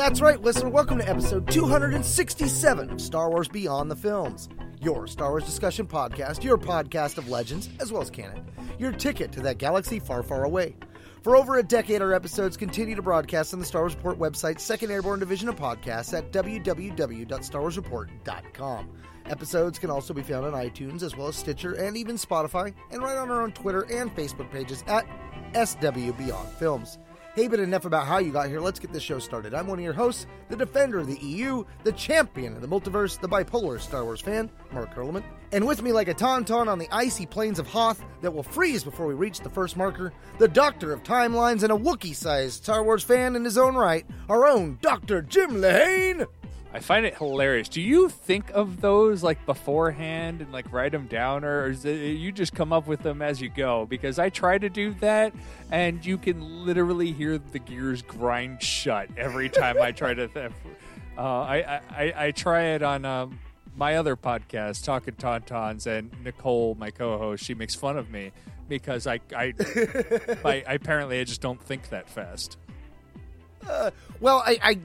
That's right, listener. Welcome to episode 267 of Star Wars Beyond the Films, your Star Wars discussion podcast, your podcast of legends as well as canon, your ticket to that galaxy far, far away. For over a decade, our episodes continue to broadcast on the Star Wars Report website, Second Airborne Division of Podcasts at www.starwarsreport.com. Episodes can also be found on iTunes as well as Stitcher and even Spotify, and right on our own Twitter and Facebook pages at SW Beyond Films. Hey, but enough about how you got here. Let's get this show started. I'm one of your hosts, the defender of the EU, the champion of the multiverse, the bipolar Star Wars fan, Mark Hurlman. And with me, like a tauntaun on the icy plains of Hoth that will freeze before we reach the first marker, the doctor of timelines and a Wookiee sized Star Wars fan in his own right, our own Dr. Jim Lehane. I find it hilarious. Do you think of those like beforehand and like write them down, or is it, you just come up with them as you go? Because I try to do that, and you can literally hear the gears grind shut every time I try to. Th- uh, I, I I try it on um, my other podcast, Talking Tauntauns, and Nicole, my co-host, she makes fun of me because I I, I apparently I just don't think that fast. Uh, well, I, I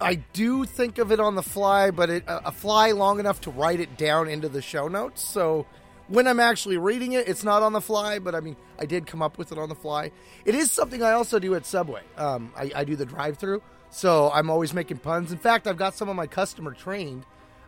I do think of it on the fly, but it, a fly long enough to write it down into the show notes. So when I'm actually reading it, it's not on the fly, but I mean, I did come up with it on the fly. It is something I also do at Subway. Um, I, I, do the drive through, so I'm always making puns. In fact, I've got some of my customer trained.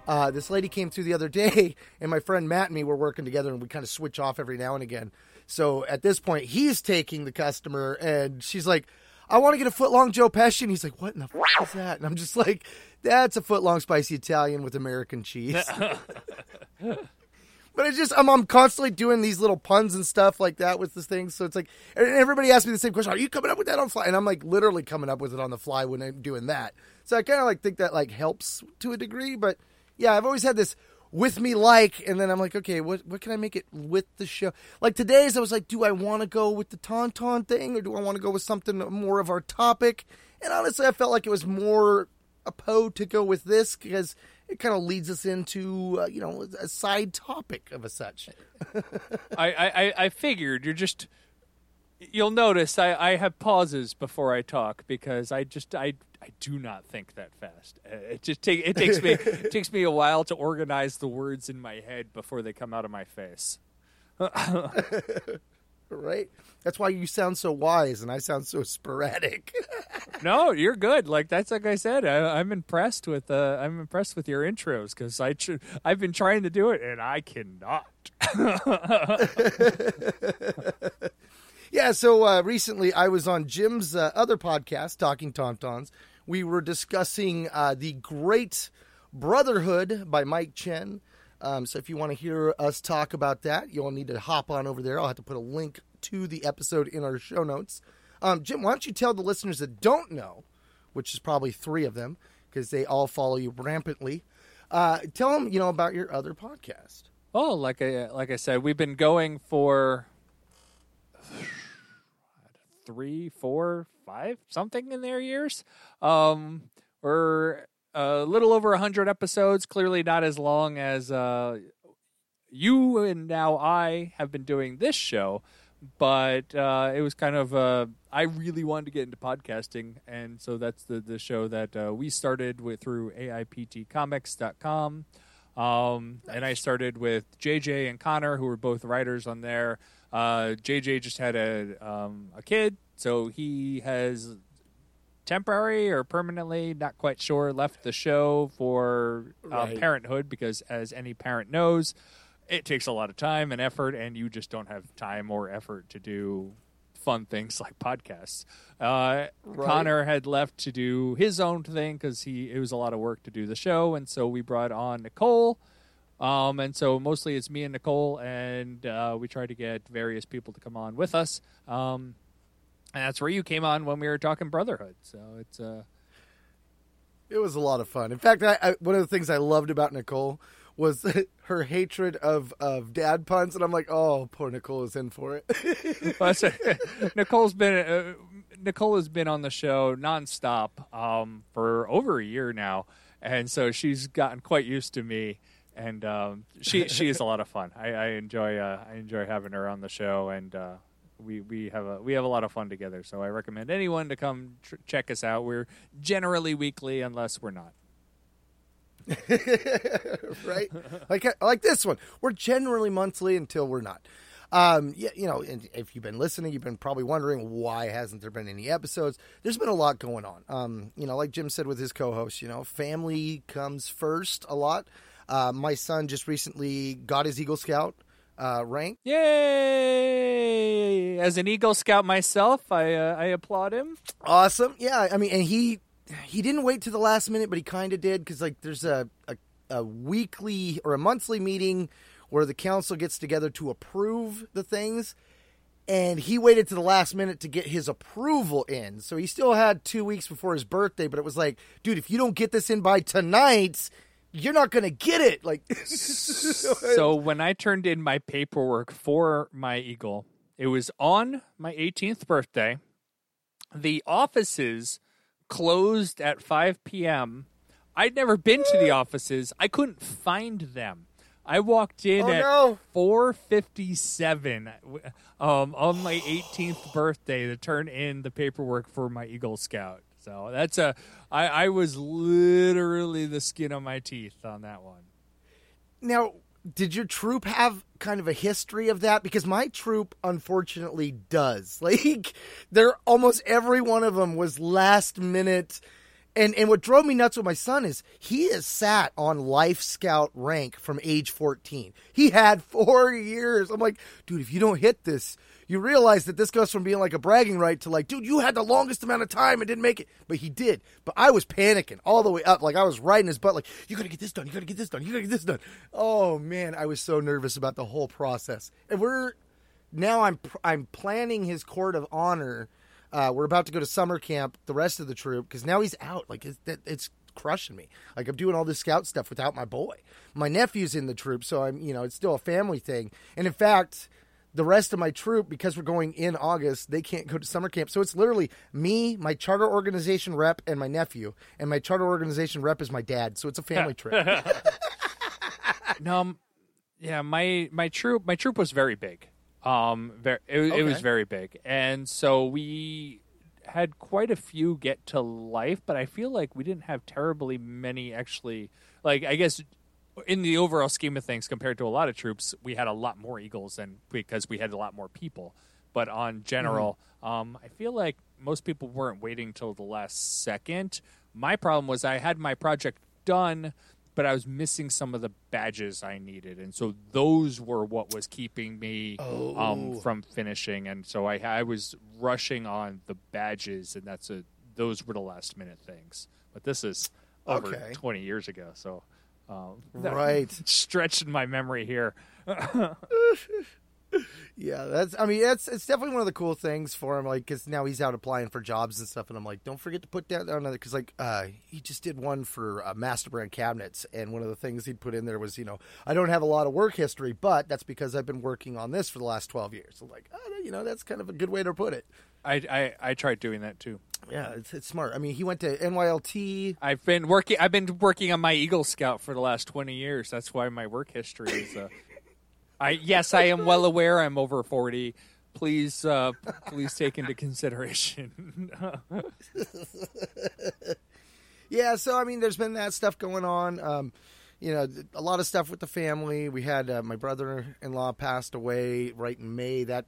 Uh, this lady came through the other day, and my friend Matt and me were working together, and we kind of switch off every now and again. So at this point, he's taking the customer, and she's like, I want to get a foot long Joe Pesci. And he's like, what in the fuck is that? And I'm just like, that's a foot long spicy Italian with American cheese. but it's just, I'm, I'm constantly doing these little puns and stuff like that with this thing. So it's like, and everybody asks me the same question. Are you coming up with that on fly? And I'm like literally coming up with it on the fly when I'm doing that. So I kind of like think that like helps to a degree. But yeah, I've always had this with me like and then i'm like okay what what can i make it with the show? Like today's i was like do i want to go with the tauntaun thing or do i want to go with something more of our topic? And honestly i felt like it was more a po to go with this because it kind of leads us into uh, you know a side topic of a such. I, I i figured you're just you'll notice I, I have pauses before I talk because I just I I do not think that fast. Uh, it just take it takes me it takes me a while to organize the words in my head before they come out of my face. right? That's why you sound so wise and I sound so sporadic. no, you're good. Like that's like I said. I, am I'm impressed with uh, I'm impressed with your intros because I tr- I've been trying to do it and I cannot. Yeah, so uh, recently I was on Jim's uh, other podcast, Talking Tauntauns. We were discussing uh, the Great Brotherhood by Mike Chen. Um, so if you want to hear us talk about that, you'll need to hop on over there. I'll have to put a link to the episode in our show notes. Um, Jim, why don't you tell the listeners that don't know, which is probably three of them, because they all follow you rampantly, uh, tell them you know about your other podcast. Oh, like I like I said, we've been going for three, four, five, something in their years. Um, we're a little over 100 episodes, clearly not as long as uh, you and now I have been doing this show. But uh, it was kind of, uh, I really wanted to get into podcasting. And so that's the, the show that uh, we started with through AIPTcomics.com. Um. And I started with JJ and Connor, who were both writers on there. Uh, JJ just had a um, a kid, so he has temporary or permanently, not quite sure, left the show for uh, right. parenthood because, as any parent knows, it takes a lot of time and effort, and you just don't have time or effort to do fun things like podcasts. Uh, right. Connor had left to do his own thing because he it was a lot of work to do the show, and so we brought on Nicole um, and so mostly it's me and Nicole, and uh, we try to get various people to come on with us. Um, and that's where you came on when we were talking Brotherhood. So it's uh, It was a lot of fun. In fact, I, I, one of the things I loved about Nicole was her hatred of, of dad puns, and I'm like, oh, poor Nicole is in for it. Well, a- Nicole's been uh, Nicole has been on the show nonstop um, for over a year now, and so she's gotten quite used to me. And um, she she is a lot of fun. I, I enjoy uh, I enjoy having her on the show, and uh, we we have a we have a lot of fun together. So I recommend anyone to come tr- check us out. We're generally weekly, unless we're not. right? Like like this one. We're generally monthly until we're not. Um, yeah, you know, if you've been listening, you've been probably wondering why hasn't there been any episodes? There's been a lot going on. Um, you know, like Jim said with his co-host, you know, family comes first a lot. Uh, my son just recently got his Eagle Scout uh, rank. Yay! As an Eagle Scout myself, I uh, I applaud him. Awesome. Yeah, I mean, and he he didn't wait to the last minute, but he kind of did because like there's a, a a weekly or a monthly meeting where the council gets together to approve the things. And he waited to the last minute to get his approval in. So he still had two weeks before his birthday, but it was like, dude, if you don't get this in by tonight, you're not going to get it. Like, so when I turned in my paperwork for my Eagle, it was on my 18th birthday. The offices closed at 5 p.m. I'd never been to the offices. I couldn't find them. I walked in Oh, at no. 4:57 um, on my 18th birthday to turn in the paperwork for my Eagle Scout. So that's a I, I was literally the skin on my teeth on that one. Now, did your troop have kind of a history of that? Because my troop, unfortunately, does. Like, they're almost every one of them was last minute. And and what drove me nuts with my son is he has sat on Life Scout rank from age 14. He had four years. I'm like, dude, if you don't hit this, you realize that this goes from being like a bragging right to like, dude, you had the longest amount of time and didn't make it. But he did. But I was panicking all the way up. Like I was riding his butt, like, you gotta get this done, you gotta get this done, you gotta get this done. Oh man, I was so nervous about the whole process. And we're now I'm I'm planning his court of honor. Uh, we're about to go to summer camp. The rest of the troop because now he's out. Like it's, it's crushing me. Like I'm doing all this scout stuff without my boy. My nephew's in the troop, so I'm you know it's still a family thing. And in fact, the rest of my troop because we're going in August, they can't go to summer camp. So it's literally me, my charter organization rep, and my nephew. And my charter organization rep is my dad. So it's a family trip. No, yeah, my my troop my troop was very big. Um, very, it, it was very big, and so we had quite a few get to life, but I feel like we didn't have terribly many actually. Like I guess in the overall scheme of things, compared to a lot of troops, we had a lot more eagles than because we had a lot more people. But on general, um, I feel like most people weren't waiting till the last second. My problem was I had my project done, but I was missing some of the badges I needed, and so those were what was keeping me um, from finishing. And so I, I was rushing on the badges, and that's a those were the last minute things. But this is over Okay. twenty years ago, so um, Right. stretching my memory here. Yeah, that's. I mean, that's it's definitely one of the cool things for him. Like, because now he's out applying for jobs and stuff, and I'm like, don't forget to put down another. Because like, uh, he just did one for uh, master brand cabinets, and one of the things he'd put in there was, you know, I don't have a lot of work history, but that's because I've been working on this for the last 12 years. I'm like, oh, you know, that's kind of a good way to put it. I, I I tried doing that too. Yeah, it's, it's smart. I mean, he went to NYLT. I've been working. I've been working on my Eagle Scout for the last twenty years. That's why my work history is. Uh, I yes, I am well aware. I'm over forty. Please, uh, please take into consideration. Yeah, so I mean, there's been that stuff going on. Um, you know, a lot of stuff with the family. We had uh, my brother-in-law passed away right in May. That,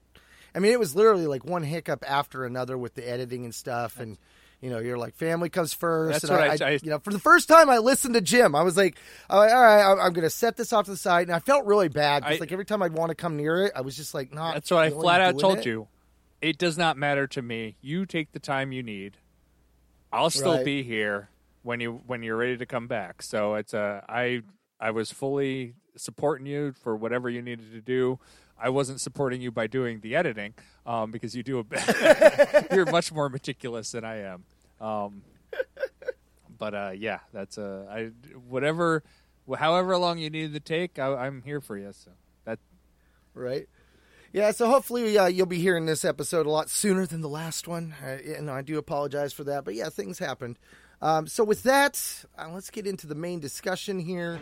I mean, it was literally like one hiccup after another with the editing and stuff. And you know, you're like, family comes first. That's and what I- I- you know, for the first time, I listened to Jim. I was like, all right, all right I'm, I'm going to set this off to the side, and I felt really bad. 'cause, I- like every time I'd want to come near it, I was just like, not. That's what I flat out told it. you. It does not matter to me. You take the time you need. I'll still Right. be here when you when you're ready to come back. So it's a I I was fully supporting you for whatever you needed to do. I wasn't supporting you by doing the editing um, because you do a you're much more meticulous than I am. Um, but uh, yeah, that's uh, I whatever, however long you need to take, I, I'm here for you. So that right? Yeah, so hopefully uh, you'll be hearing this episode a lot sooner than the last one. And I do apologize for that, but yeah, things happened. Um, so with that, uh, let's get into the main discussion here.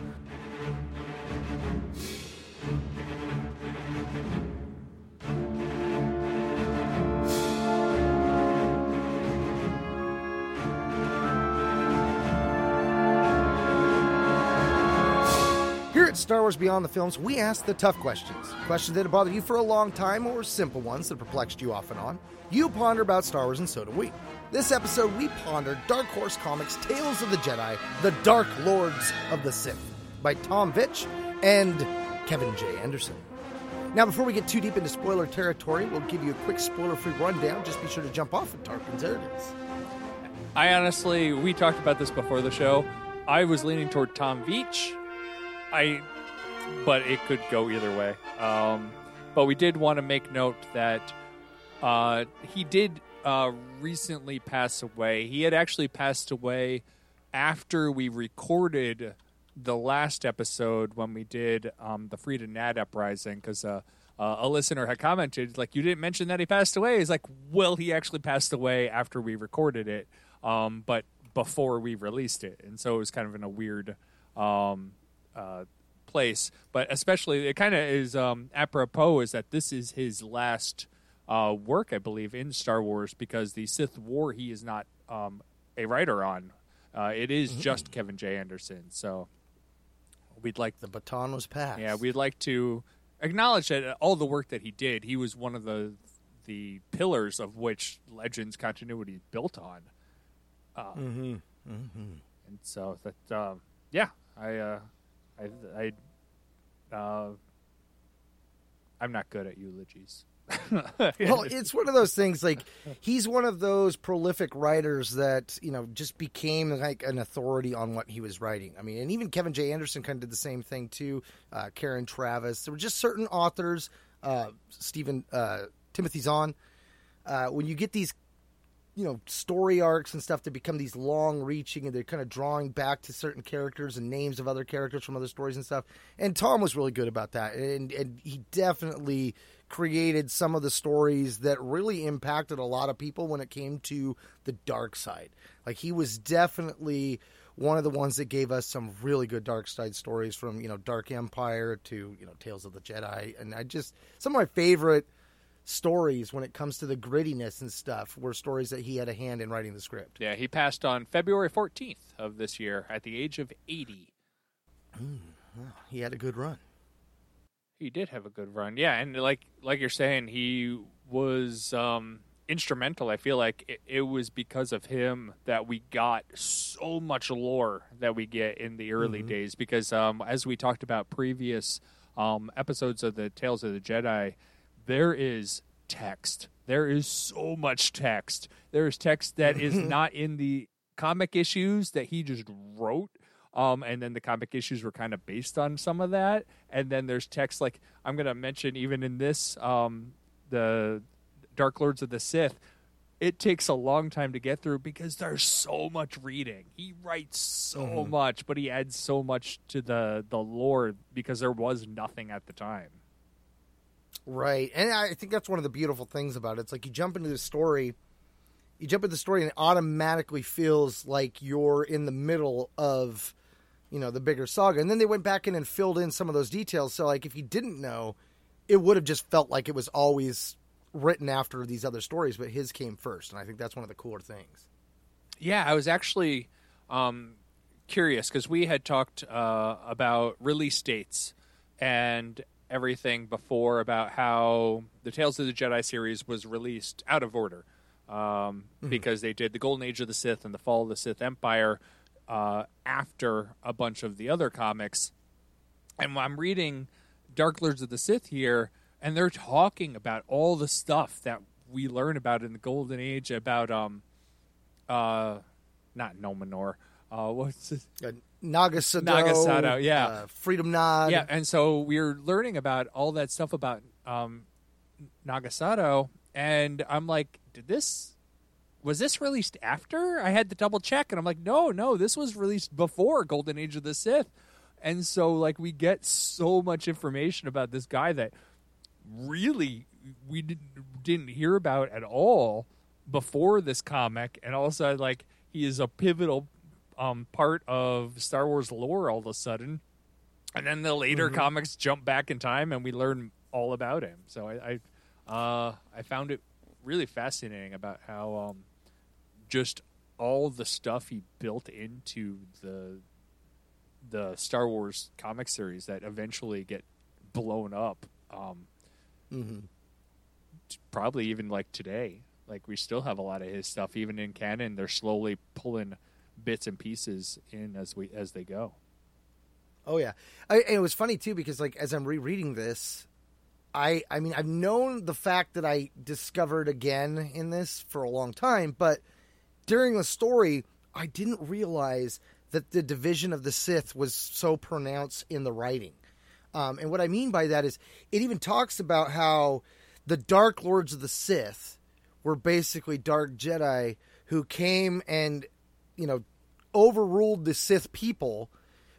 At Star Wars Beyond the Films, we ask the tough questions. Questions that have bothered you for a long time, or simple ones that perplexed you off and on. You ponder about Star Wars, and so do we. This episode, we ponder Dark Horse Comics' Tales of the Jedi, The Dark Lords of the Sith, by Tom Vitch and Kevin J. Anderson. Now, before we get too deep into spoiler territory, we'll give you a quick spoiler free rundown. Just be sure to jump off at Tarkin's Arrogance. I honestly, we talked about this before the show. I was leaning toward Tom Veach. I, but it could go either way. Um, but we did want to make note that uh, he did uh, recently pass away. He had actually passed away after we recorded the last episode when we did um, the Freedon Nadd uprising because uh, uh, a listener had commented like you didn't mention that he passed away. He's like, well, he actually passed away after we recorded it, um, but before we released it, and so it was kind of in a weird um, uh, place. But especially, it kind of is um, apropos is that this is his last uh, work, I believe, in Star Wars because the Sith War he is not um, a writer on. Uh, it is just Kevin J. Anderson. So we'd like The baton was passed. yeah, we'd like to acknowledge that all the work that he did, he was one of the the pillars of which Legends continuity is built on. Uh, Mm-hmm. And so that, um, yeah, I, uh, I, I, uh, I'm not good at eulogies. well, it's one of those things. Like he's one of those prolific writers that you know just became like an authority on what he was writing. I mean, and even Kevin J. Anderson kind of did the same thing too. Uh, Karen Traviss. There were just certain authors. Uh, Stephen uh, Timothy Zahn. Uh, when you get these, you know, story arcs and stuff to become these long-reaching, and they're kind of drawing back to certain characters and names of other characters from other stories and stuff. And Tom was really good about that, and and he definitely created some of the stories that really impacted a lot of people when it came to the dark side. Like he was definitely one of the ones that gave us some really good dark side stories from, you know, Dark Empire to, you know, Tales of the Jedi. And I just some of my favorite stories when it comes to the grittiness and stuff were stories that he had a hand in writing the script. yeah, he passed on February 14th of this year at the age of 80. He had a good run. He did have a good run, yeah, and like like you're saying, he was um, instrumental. I feel like it, it was because of him that we got so much lore that we get in the early days. Because um, as we talked about previous um, episodes of the Tales of the Jedi, there is text. There is so much text. There is text that is not in the comic issues that he just wrote. Um, and then the comic issues were kind of based on some of that. And then there's text like I'm going to mention even in this, um, the Dark Lords of the Sith. It takes a long time to get through because there's so much reading. He writes so much, but he adds so much to the the lore because there was nothing at the time. Right. And I think that's one of the beautiful things about it. It's like you jump into the story, you jump into the story and it automatically feels like you're in the middle of, you know, the bigger saga. And then they went back in and filled in some of those details. So like if you didn't know, it would have just felt like it was always written after these other stories, but his came first. And I think that's one of the cooler things. Yeah, I was actually um, curious because we had talked uh, about release dates and everything before about how the Tales of the Jedi series was released out of order um, because they did the Golden Age of the Sith and the Fall of the Sith Empire uh, after a bunch of the other comics. And I'm reading Dark Lords of the Sith here, and they're talking about all the stuff that we learn about in the Golden Age about um uh not Nomenor. Uh what's it? Naga Sadow. Nagasado, yeah. Uh, Freedon Nadd. Yeah, and so we're learning about all that stuff about um Naga Sadow and I'm like, did this was this released after? I had to double check, and I'm like, no, no, this was released before Golden Age of the Sith. And so, like, we get so much information about this guy that really we didn't, didn't hear about at all before this comic, and all of a sudden, like, he is a pivotal um, part of Star Wars lore all of a sudden. And then the later Mm-hmm. comics jump back in time, and we learn all about him. So I, I, uh, I found it really fascinating about how um, just all the stuff he built into the the Star Wars comic series that eventually get blown up. Um, Mm-hmm. probably even like today, like we still have a lot of his stuff even in canon. They're slowly pulling bits and pieces in as we as they go. Oh yeah, I, and it was funny too because like as I'm rereading this, I I mean I've known the fact that I discovered again in this for a long time, but during the story I didn't realize that the division of the Sith was so pronounced in the writing. Um, and what I mean by that is it even talks about how the Dark Lords of the Sith were basically dark Jedi who came and you know overruled the Sith people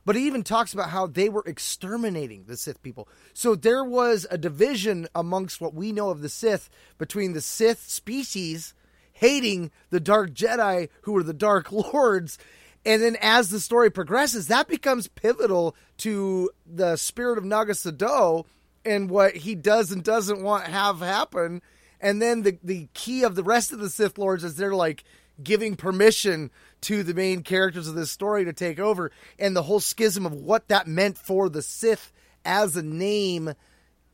but he even talks about how they were exterminating the Sith people. So there was a division amongst what we know of the Sith between the Sith species hating the Dark Jedi, who were the Dark Lords. And then as the story progresses, that becomes pivotal to the spirit of Naga Sadow and what he does and doesn't want have happen. And then the, the key of the rest of the Sith Lords is they're like giving permission to the main characters of this story to take over and the whole schism of what that meant for the Sith as a name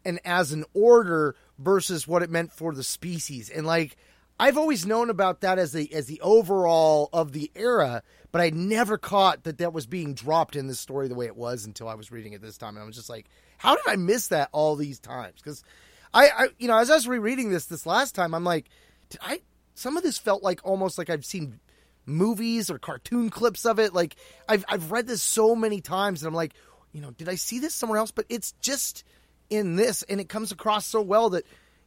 and as an order versus what it meant for the species. And like I've always known about that as the as the overall of the era, but I never caught that that was being dropped in this story the way it was until I was reading it this time and I was just like, how did I miss that all these times? Cuz I, I you know, as I was rereading this this last time, I'm like, did I some of this felt like almost like I've seen movies or cartoon clips of it. Like I've I've read this so many times, and I'm like, you know, did I see this somewhere else? But it's just in this, and it comes across so well that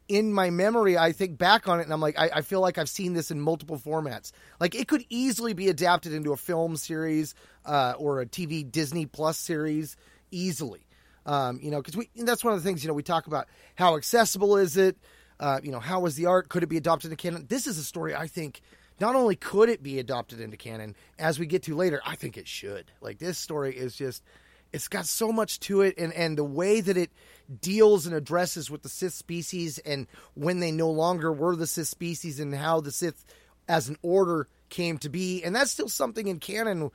in my memory, I think back on it, and I'm like, I, I feel like I've seen this in multiple formats. Like it could easily be adapted into a film series uh, or a TV Disney Plus series easily. Um, you know, because we that's one of the things you know we talk about how accessible is it. Uh, you know, how was the art? Could it be adopted into canon? This is a story I think not only could it be adopted into canon, as we get to later, I think it should. Like this story is just it's got so much to it and, and the way that it deals and addresses with the Sith species and when they no longer were the Sith species and how the Sith as an order came to be. And that's still something in canon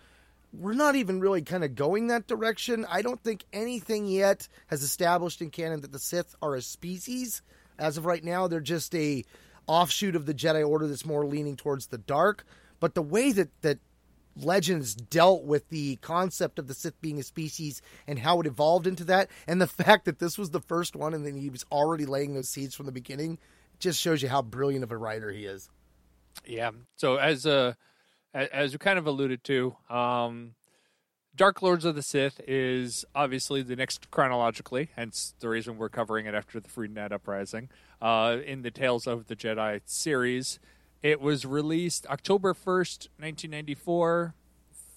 we're not even really kind of going that direction. I don't think anything yet has established in canon that the Sith are a species. As of right now, they're just a offshoot of the Jedi Order that's more leaning towards the dark. But the way that that Legends dealt with the concept of the Sith being a species and how it evolved into that, and the fact that this was the first one, and then he was already laying those seeds from the beginning, just shows you how brilliant of a writer he is. Yeah. So as uh a- as we kind of alluded to, um Dark Lords of the Sith is obviously the next chronologically, hence the reason we're covering it after the Freedon Nadd Uprising. Uh, in the Tales of the Jedi series, it was released October 1st, 1994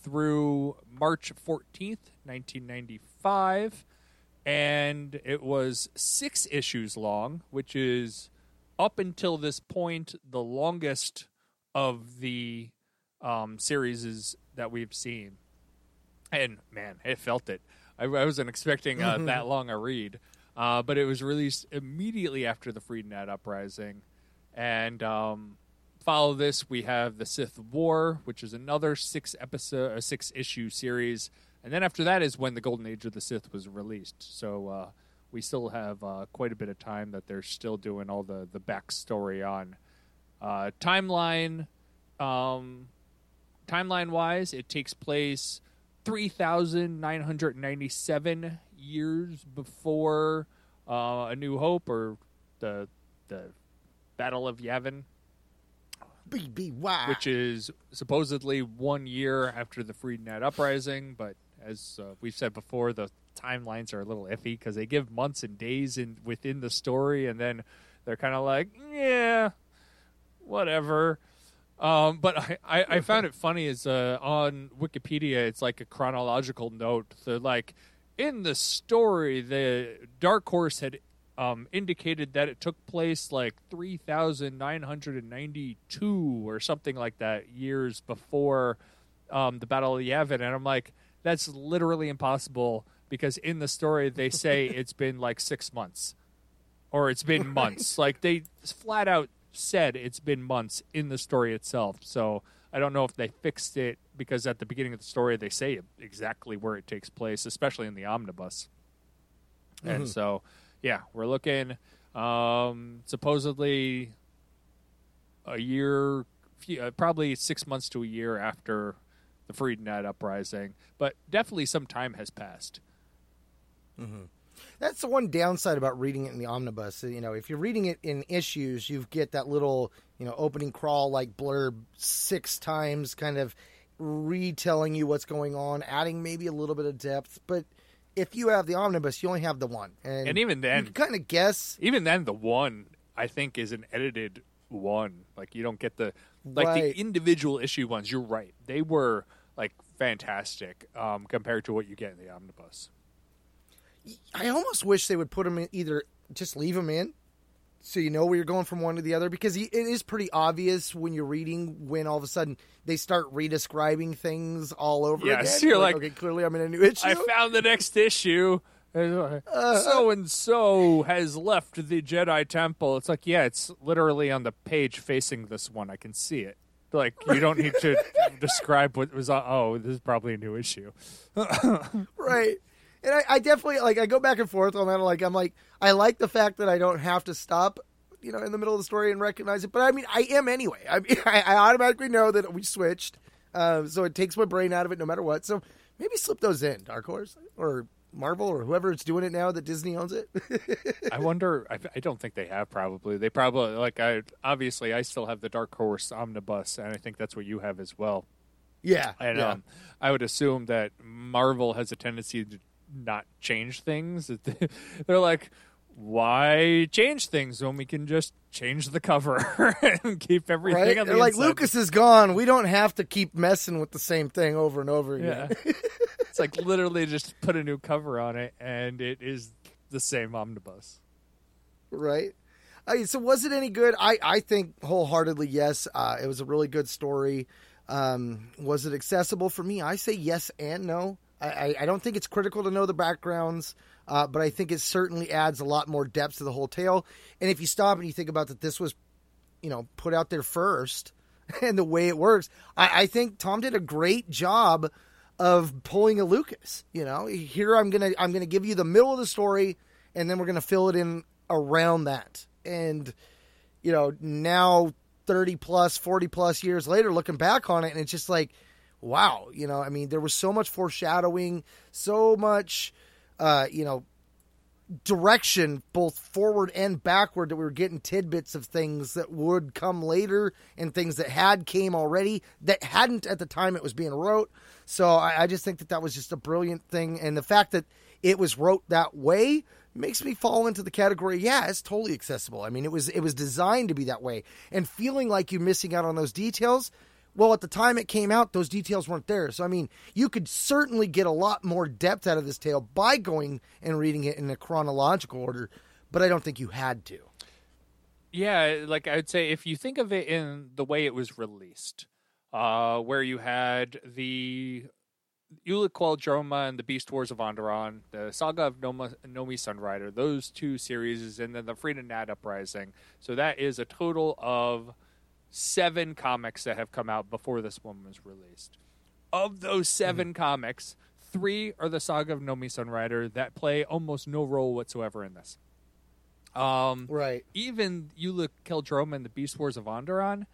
through March 14th, 1995. And it was six issues long, which is up until this point the longest of the um, series that we've seen. And man, it felt it. I, I wasn't expecting uh, that long a read, uh, but it was released immediately after the Freedon Nadd Uprising. And um, follow this, we have the Sith War, which is another six episode, uh, six issue series. And then after that is when the Golden Age of the Sith was released. So uh, we still have uh, quite a bit of time that they're still doing all the the backstory on. Uh, timeline, um, timeline wise, it takes place three thousand nine hundred ninety seven years before uh, A New Hope or the the Battle of Yavin, BBY. which is supposedly one year after the Freedon Nadd Uprising. But as uh, we've said before, the timelines are a little iffy because they give months and days in within the story, and then they're kind of like, yeah, whatever. Um, but I, I, I found it funny is uh, on Wikipedia it's like a chronological note. They're like in the story the Dark Horse had um, indicated that it took place like three thousand nine hundred and ninety two or something like that years before um, the Battle of Yavin, and I'm like that's literally impossible because in the story they say it's been like six months or it's been months. like they flat out said it's been months in the story itself. So I don't know if they fixed it because at the beginning of the story they say exactly where it takes place, especially in the omnibus. And so, yeah, we're looking um, supposedly a year, few- uh, probably six months to a year after the Freedon Nadd uprising, but definitely some time has passed. That's the one downside about reading it in the omnibus. You know, if you're reading it in issues, you get that little, you know, opening crawl like blurb six times, kind of retelling you what's going on, adding maybe a little bit of depth. But if you have the omnibus, you only have the one, and, And even then- you kind of guess. even then the one i think is an edited one like you don't get the like Right. the individual issue ones you're right they were like fantastic um compared to what you get in the omnibus I almost wish they would put them in either just leave them in so you know where you're going from one to the other because it is pretty obvious when you're reading when all of a sudden they start redescribing things all over Yes, again. you're like, okay, clearly I'm in a new issue. i found the next issue. So and uh, uh-huh. so has left the jedi temple. It's like yeah it's literally on the page facing this one. I can see it. Like you don't need to describe what was on oh this is probably a new issue. Right. And I, I definitely like I go back and forth on that. Like I'm like I like the fact that I don't have to stop, you know, in the middle of the story and recognize it. But I mean, I am anyway. I mean, I, I automatically know that we switched, um, so it takes my brain out of it no matter what. So maybe slip those in, Dark Horse or Marvel or whoever it's doing it now that Disney owns it. I wonder. I, I don't think they have. Probably they probably like. I obviously I still have the Dark Horse omnibus, and I think that's what you have as well. yeah, And yeah. um, I would assume that Marvel has a tendency to not change things. They're like, why change things when we can just change the cover and keep everything right. on the They're like inside? Lucas is gone. We don't have to keep messing with the same thing over and over again. Yeah, it's like literally just put a new cover on it, and it is the same omnibus. right? I, so was it any good? I, I think wholeheartedly yes. Uh, it was a really good story. Um, was it accessible for me? I say yes and no. I, I, don't think it's critical to know the backgrounds, uh, but I think it certainly adds a lot more depth to the whole tale. And if you stop and you think about that, this was, you know, put out there first, and the way it works, I, I think Tom did a great job of pulling a Lucas. You know, here I'm gonna I'm gonna give you the middle of the story, and then we're gonna fill it in around that. And you know, now 30 plus, 40 plus years later, looking back on it, and it's just like, wow, you know, I mean, there was so much foreshadowing, so much, uh, you know, direction, both forward and backward, that we were getting tidbits of things that would come later and things that had came already that hadn't at the time it was being wrote. So I, I just think that that was just a brilliant thing. And the fact that it was wrote that way makes me fall into the category yeah it's totally accessible i mean it was it was designed to be that way and feeling like you're missing out on those details well at the time it came out those details weren't there so i mean you could certainly get a lot more depth out of this tale by going and reading it in a chronological order but i don't think you had to Yeah, like I would say, if you think of it in the way it was released, uh, where you had the Ulic and the Beast Wars of Onderon, the Saga of Noma, Nomi Sunrider, those two series, and then the Freedon Nadd Uprising. So that is a total of seven comics that have come out before this one was released. Of those 7 comics, three are the Saga of Nomi Sunrider that play almost no role whatsoever in this. Um, right even you look Qel-Droma and the Beast Wars of Onderon,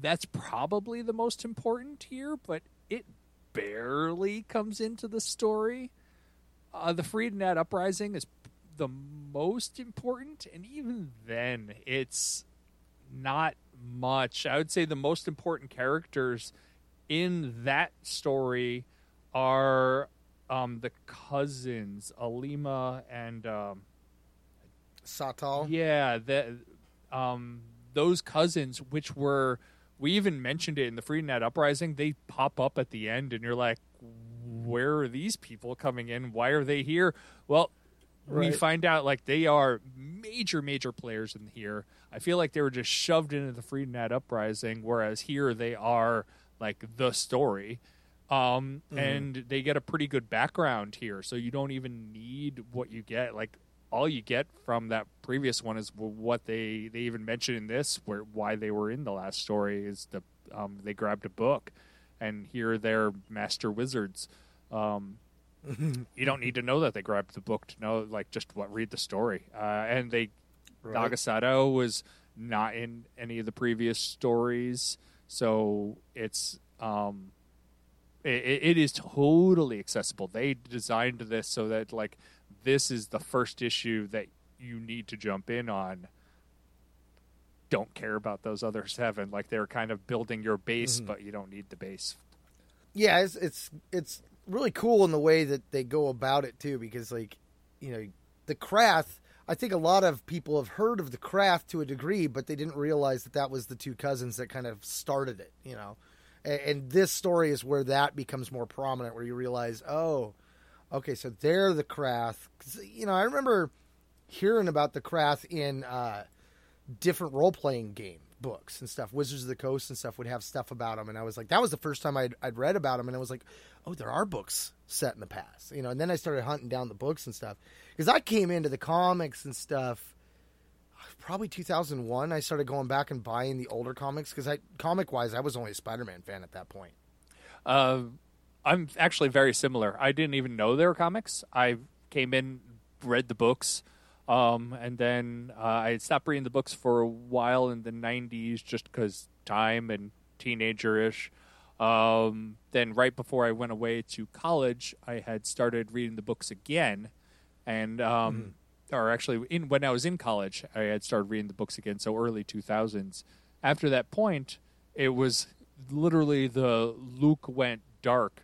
that's probably the most important here, but it barely comes into the story. Uh, the Freedon Nadd Uprising is the most important, and even then, it's not much. I would say the most important characters in that story are um, the cousins, Aleema and. Um, satal yeah, the, um, those cousins, which were we even mentioned it in the Freedon Nadd Uprising. They pop up at the end, and you're like, where are these people coming in? Why are they here? Well, we find out like they are major, major players in here. I feel like they were just shoved into the Freedon Nadd Uprising, whereas here they are like the story. Um, and they get a pretty good background here, so you don't even need what you get. Like all you get from that previous one is what they they even mentioned in this, where why they were in the last story is the um, they grabbed a book, and here they're master wizards. Um, you don't need to know that they grabbed the book to know, like, just what read the story. Uh, and they Right. Naga Sadow was not in any of the previous stories, so it's um, it, it is totally accessible. They designed this so that like this is the first issue that you need to jump in on. Don't care about those other seven. Like they're kind of building your base, but you don't need the base. yeah, it's it's it's really cool in the way that they go about it too, because like you know the Krath. I think a lot of people have heard of the Krath to a degree, but they didn't realize that that was the two cousins that kind of started it. You know, and, and this story is where that becomes more prominent, where you realize, oh, okay, so they're the. 'Cause, you know, I remember hearing about the Krath in uh, different role playing game books and stuff. Wizards of the Coast and stuff would have stuff about them, and I was like, that was the first time I'd, I'd read about them, and I was like, oh, there are books set in the past, you know. And then I started hunting down the books and stuff because I came into the comics and stuff. Probably 2001. I started going back and buying the older comics because I, comic wise, I was only a Spider-Man fan at that point. Uh, I'm actually very similar. I didn't even know there were comics. I came in, read the books, um, and then uh, I stopped reading the books for a while in the '90s, just because time and teenager-ish. Um, then right before I went away to college, I had started reading the books again, and um, or actually, in when I was in college, I had started reading the books again. So early 2000s. After that point, it was literally the Luke went dark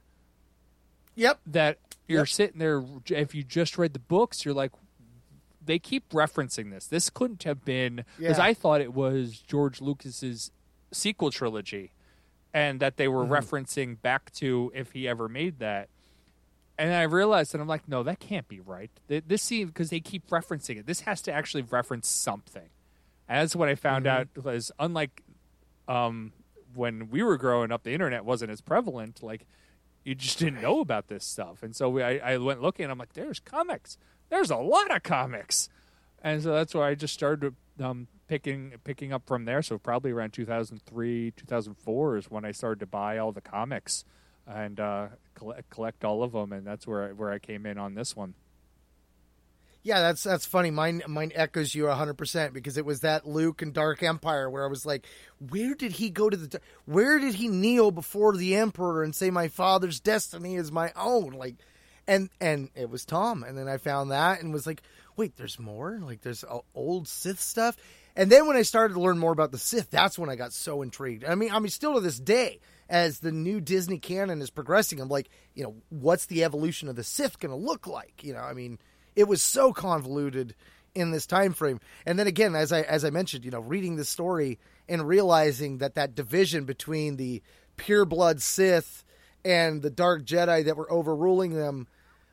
Yep. that you're Yep. sitting there if you just read the books you're like they keep referencing this this couldn't have been because Yeah. i thought it was george lucas's sequel trilogy and that they were Mm-hmm. referencing back to if he ever made that and i realized that i'm like no that can't be right this seems because they keep referencing it this has to actually reference something and that's what i found Mm-hmm. out was unlike um, when we were growing up, the internet wasn't as prevalent. Like you just didn't know about this stuff, and so we, I, I went looking. and I'm like, "There's comics. There's a lot of comics," and so that's why I just started um, picking picking up from there. So probably around 2003, 2004 is when I started to buy all the comics and uh, collect, collect all of them, and that's where I, where I came in on this one. Yeah, that's that's funny. Mine mine echoes you hundred percent because it was that Luke and Dark Empire where I was like, where did he go to the? Where did he kneel before the Emperor and say, "My father's destiny is my own"? Like, and and it was Tom, and then I found that and was like, wait, there's more. Like, there's uh, old Sith stuff. And then when I started to learn more about the Sith, that's when I got so intrigued. I mean, I mean, still to this day, as the new Disney canon is progressing, I'm like, you know, what's the evolution of the Sith going to look like? You know, I mean, it was so convoluted in this time frame. And then again, as I as I mentioned, you know, reading the story and realizing that that division between the pure blood Sith and the dark Jedi that were overruling them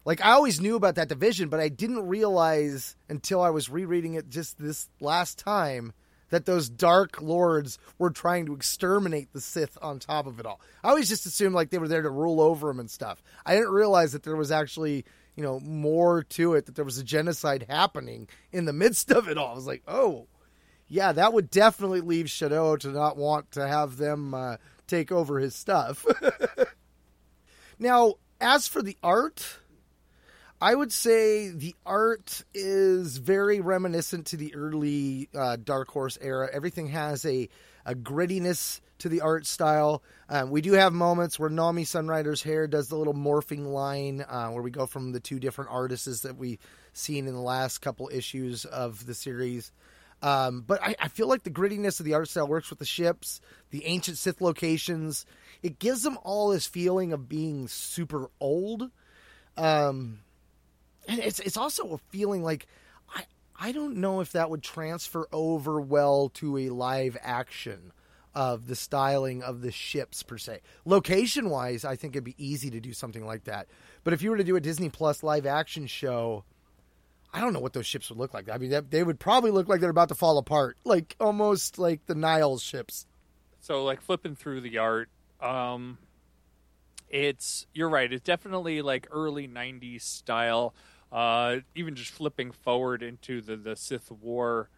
like I always knew about that division, but I didn't realize until I was rereading it just this last time that those dark lords were trying to exterminate the Sith on top of it all. I always just assumed like they were there to rule over them and stuff. I didn't realize that there was actually, you know, more to it, that there was a genocide happening in the midst of it all. I was like, oh, yeah, that would definitely leave Sadow to not want to have them uh, take over his stuff. now, as for the art, I would say the art is very reminiscent to the early uh, Dark Horse era. Everything has a, a grittiness to the art style. Um, we do have moments where Nomi Sunrider's hair does the little morphing line uh, where we go from the two different artists that we've seen in the last couple issues of the series. Um, but I, I feel like the grittiness of the art style works with the ships, the ancient Sith locations. It gives them all this feeling of being super old. Um, and it's it's also a feeling like I I don't know if that would transfer over well to a live action of the styling of the ships per se. Location wise, I think it'd be easy to do something like that. But if you were to do a Disney Plus live action show, I don't know what those ships would look like. I mean, they would probably look like they're about to fall apart, like almost like the Nile ships. So like flipping through the art, um, it's you're right. It's definitely like early '90s style. Uh, even just flipping forward into the the Sith War,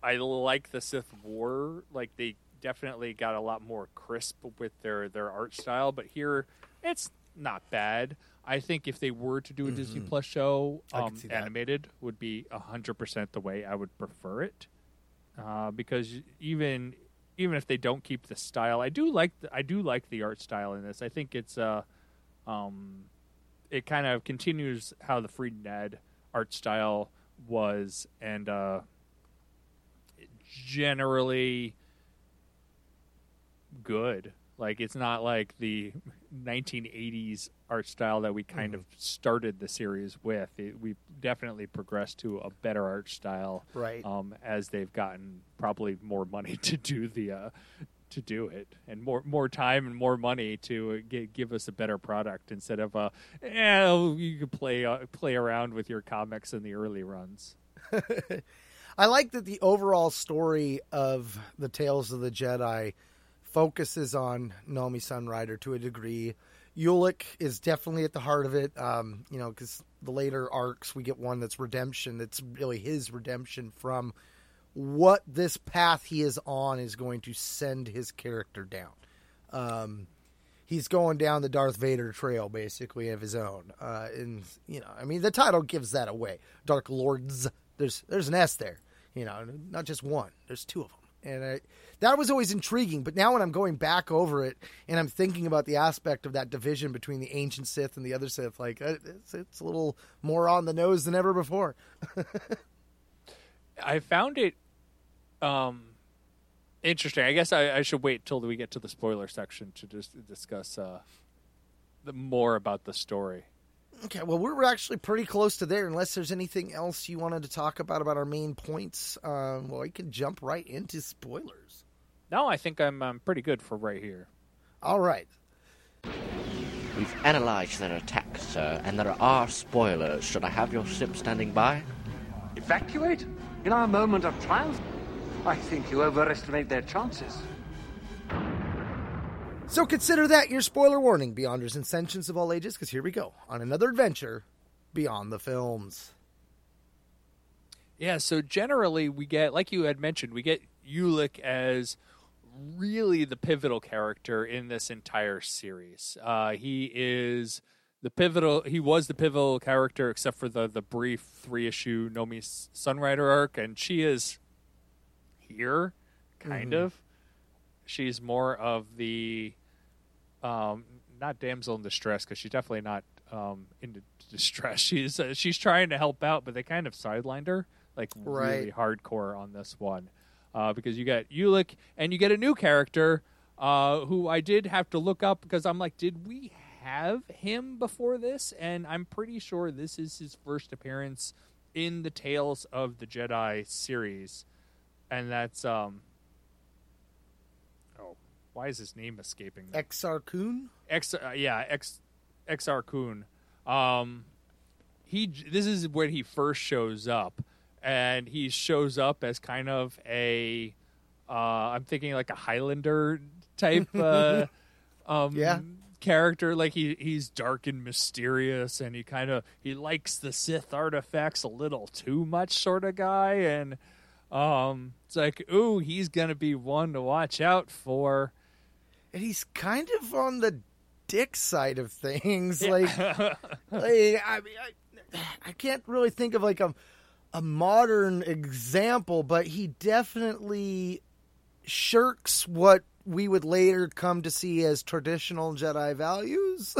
I like the Sith War. Like they definitely got a lot more crisp with their their art style. But here, it's not bad. I think if they were to do a Disney Plus show, Mm-hmm. Um, animated would be hundred percent the way I would prefer it. Uh, because even even if they don't keep the style, I do like the, I do like the art style in this. I think it's uh, um, it kind of continues how the Freedon Nadd art style was, and uh, generally good. Like it's not like the 1980s art style that we kind of started the series with. It, we definitely progressed to a better art style, Right. Um, as they've gotten probably more money to do the uh, to do it, and more more time and more money to uh, gi- give us a better product instead of uh, eh, you could play uh, play around with your comics in the early runs. I like that the overall story of the Tales of the Jedi focuses on Nomi Sunrider to a degree. Ulic is definitely at the heart of it. Um, you know, because the later arcs we get one that's redemption. That's really his redemption from what this path he is on is going to send his character down. Um, he's going down the Darth Vader trail, basically of his own. Uh, and you know, I mean, the title gives that away. Dark Lords. There's there's an S there. You know, not just one. There's two of them. And I, that was always intriguing. But now when I'm going back over it and I'm thinking about the aspect of that division between the ancient Sith and the other Sith, like uh, it's, it's a little more on the nose than ever before. I found it um, interesting. I guess I, I should wait till we get to the spoiler section to just discuss uh, the more about the story. Okay, well, we're actually pretty close to there. Unless there's anything else you wanted to talk about about our main points, um, well, we can jump right into spoilers. No, I think I'm I'm pretty good for right here. All right. We've analyzed their attack, sir, and there are spoilers. Should I have your ship standing by? Evacuate? In our moment of triumph? I think you overestimate their chances. So consider that your spoiler warning, Beyonders and Sentients of all ages, because here we go on another adventure beyond the films. Yeah, so generally we get, like you had mentioned, we get Ulic as really the pivotal character in this entire series. Uh, he is the pivotal. He was the pivotal character, except for the the brief three issue Nomi Sunrider arc, and she is here, kind of. She's more of the, um, not damsel in distress because she's definitely not um, in distress. She's uh, she's trying to help out, but they kind of sidelined her like really hardcore on this one uh, because you get Ulic and you get a new character uh, who I did have to look up because I'm like, did we have him before this? And I'm pretty sure this is his first appearance in the Tales of the Jedi series, and that's um. Oh, why is his name escaping me? Exar Kun? X, uh, yeah, X, Exar Kun. Um, he this is when he first shows up, and he shows up as kind of a, uh, I'm thinking like a Highlander type, uh, um, Yeah. character. Like he he's dark and mysterious, and he kind of he likes the Sith artifacts a little too much, sort of guy, and um, it's like, ooh, he's gonna be one to watch out for. And he's kind of on the dick side of things. Like, like I, mean, I, I can't really think of like a a modern example, but he definitely shirks what we would later come to see as traditional Jedi values.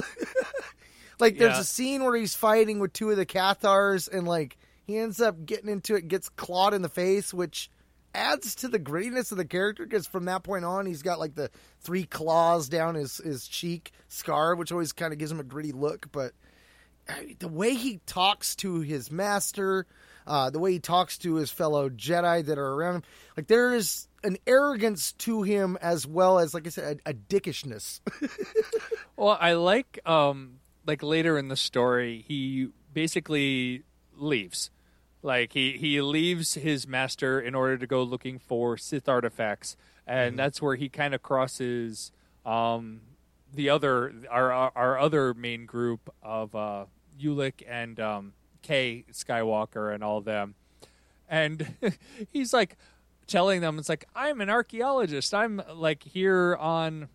like, there's Yeah. a scene where he's fighting with two of the Cathars, and like he ends up getting into it, gets clawed in the face, which adds to the grittiness of the character because from that point on he's got like the three claws down his his cheek scar which always kind of gives him a gritty look but I- the way he talks to his master, uh, the way he talks to his fellow Jedi that are around him, like there is an arrogance to him as well as, like I said, a, a dickishness. Well, I like um like later in the story, he basically leaves. Like he he leaves his master in order to go looking for Sith artifacts, and that's where he kind of crosses um the other our our, our other main group of uh Ulic and um Kay Skywalker and all them. And he's like telling them it's like I'm an archaeologist. I'm like here on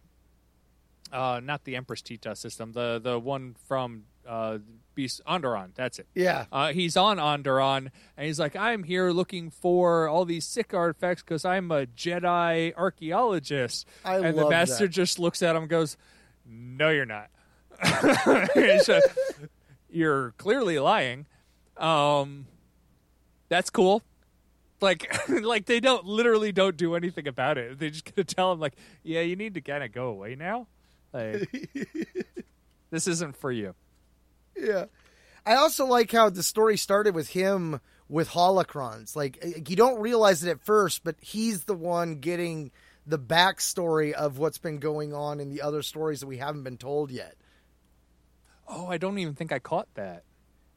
uh, not the Empress Teta system, the the one from uh, Beast Onderon. That's it. yeah. Uh, he's on Onderon, and he's like, I'm here looking for all these Sith artifacts because I'm a Jedi archaeologist. I and the master that. just looks at him and goes, No, you're not. You're clearly lying. Um, that's cool. Like, like they don't literally don't do anything about it. They just gonna tell him like, yeah, you need to kind of go away now. Like, this isn't for you. Yeah. I also like how the story started with him with holocrons. Like eh, you don't realize it at first, but he's the one getting the backstory of what's been going on in the other stories that we haven't been told yet. Oh, I don't even think I caught that.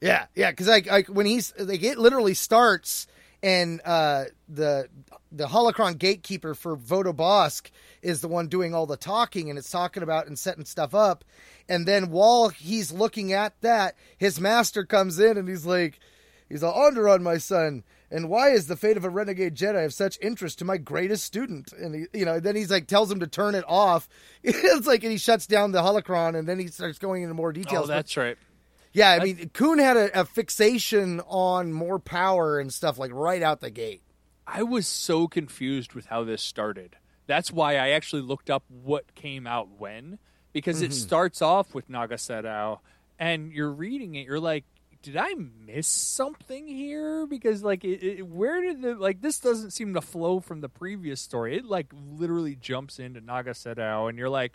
Yeah, yeah, because like, like when he's like it literally starts and uh, the the holocron gatekeeper for Vodo Baas is the one doing all the talking and it's talking about and setting stuff up, and then while he's looking at that, his master comes in and he's like, he's all under on my son. And why is the fate of a renegade Jedi of such interest to my greatest student? And he, you know, then he's like tells him to turn it off. It's like, and he shuts down the holocron, and then he starts going into more details. Oh, But- that's right. Yeah, I mean, Kun had a, a fixation on more power and stuff like right out the gate. I was so confused with how this started. That's why I actually looked up what came out when, because it mm-hmm. starts off with Naga Sadow, and you're reading it, you're like, did I miss something here? Because like, it, it, where did the like this doesn't seem to flow from the previous story. It like literally jumps into Naga Sadow, and you're like,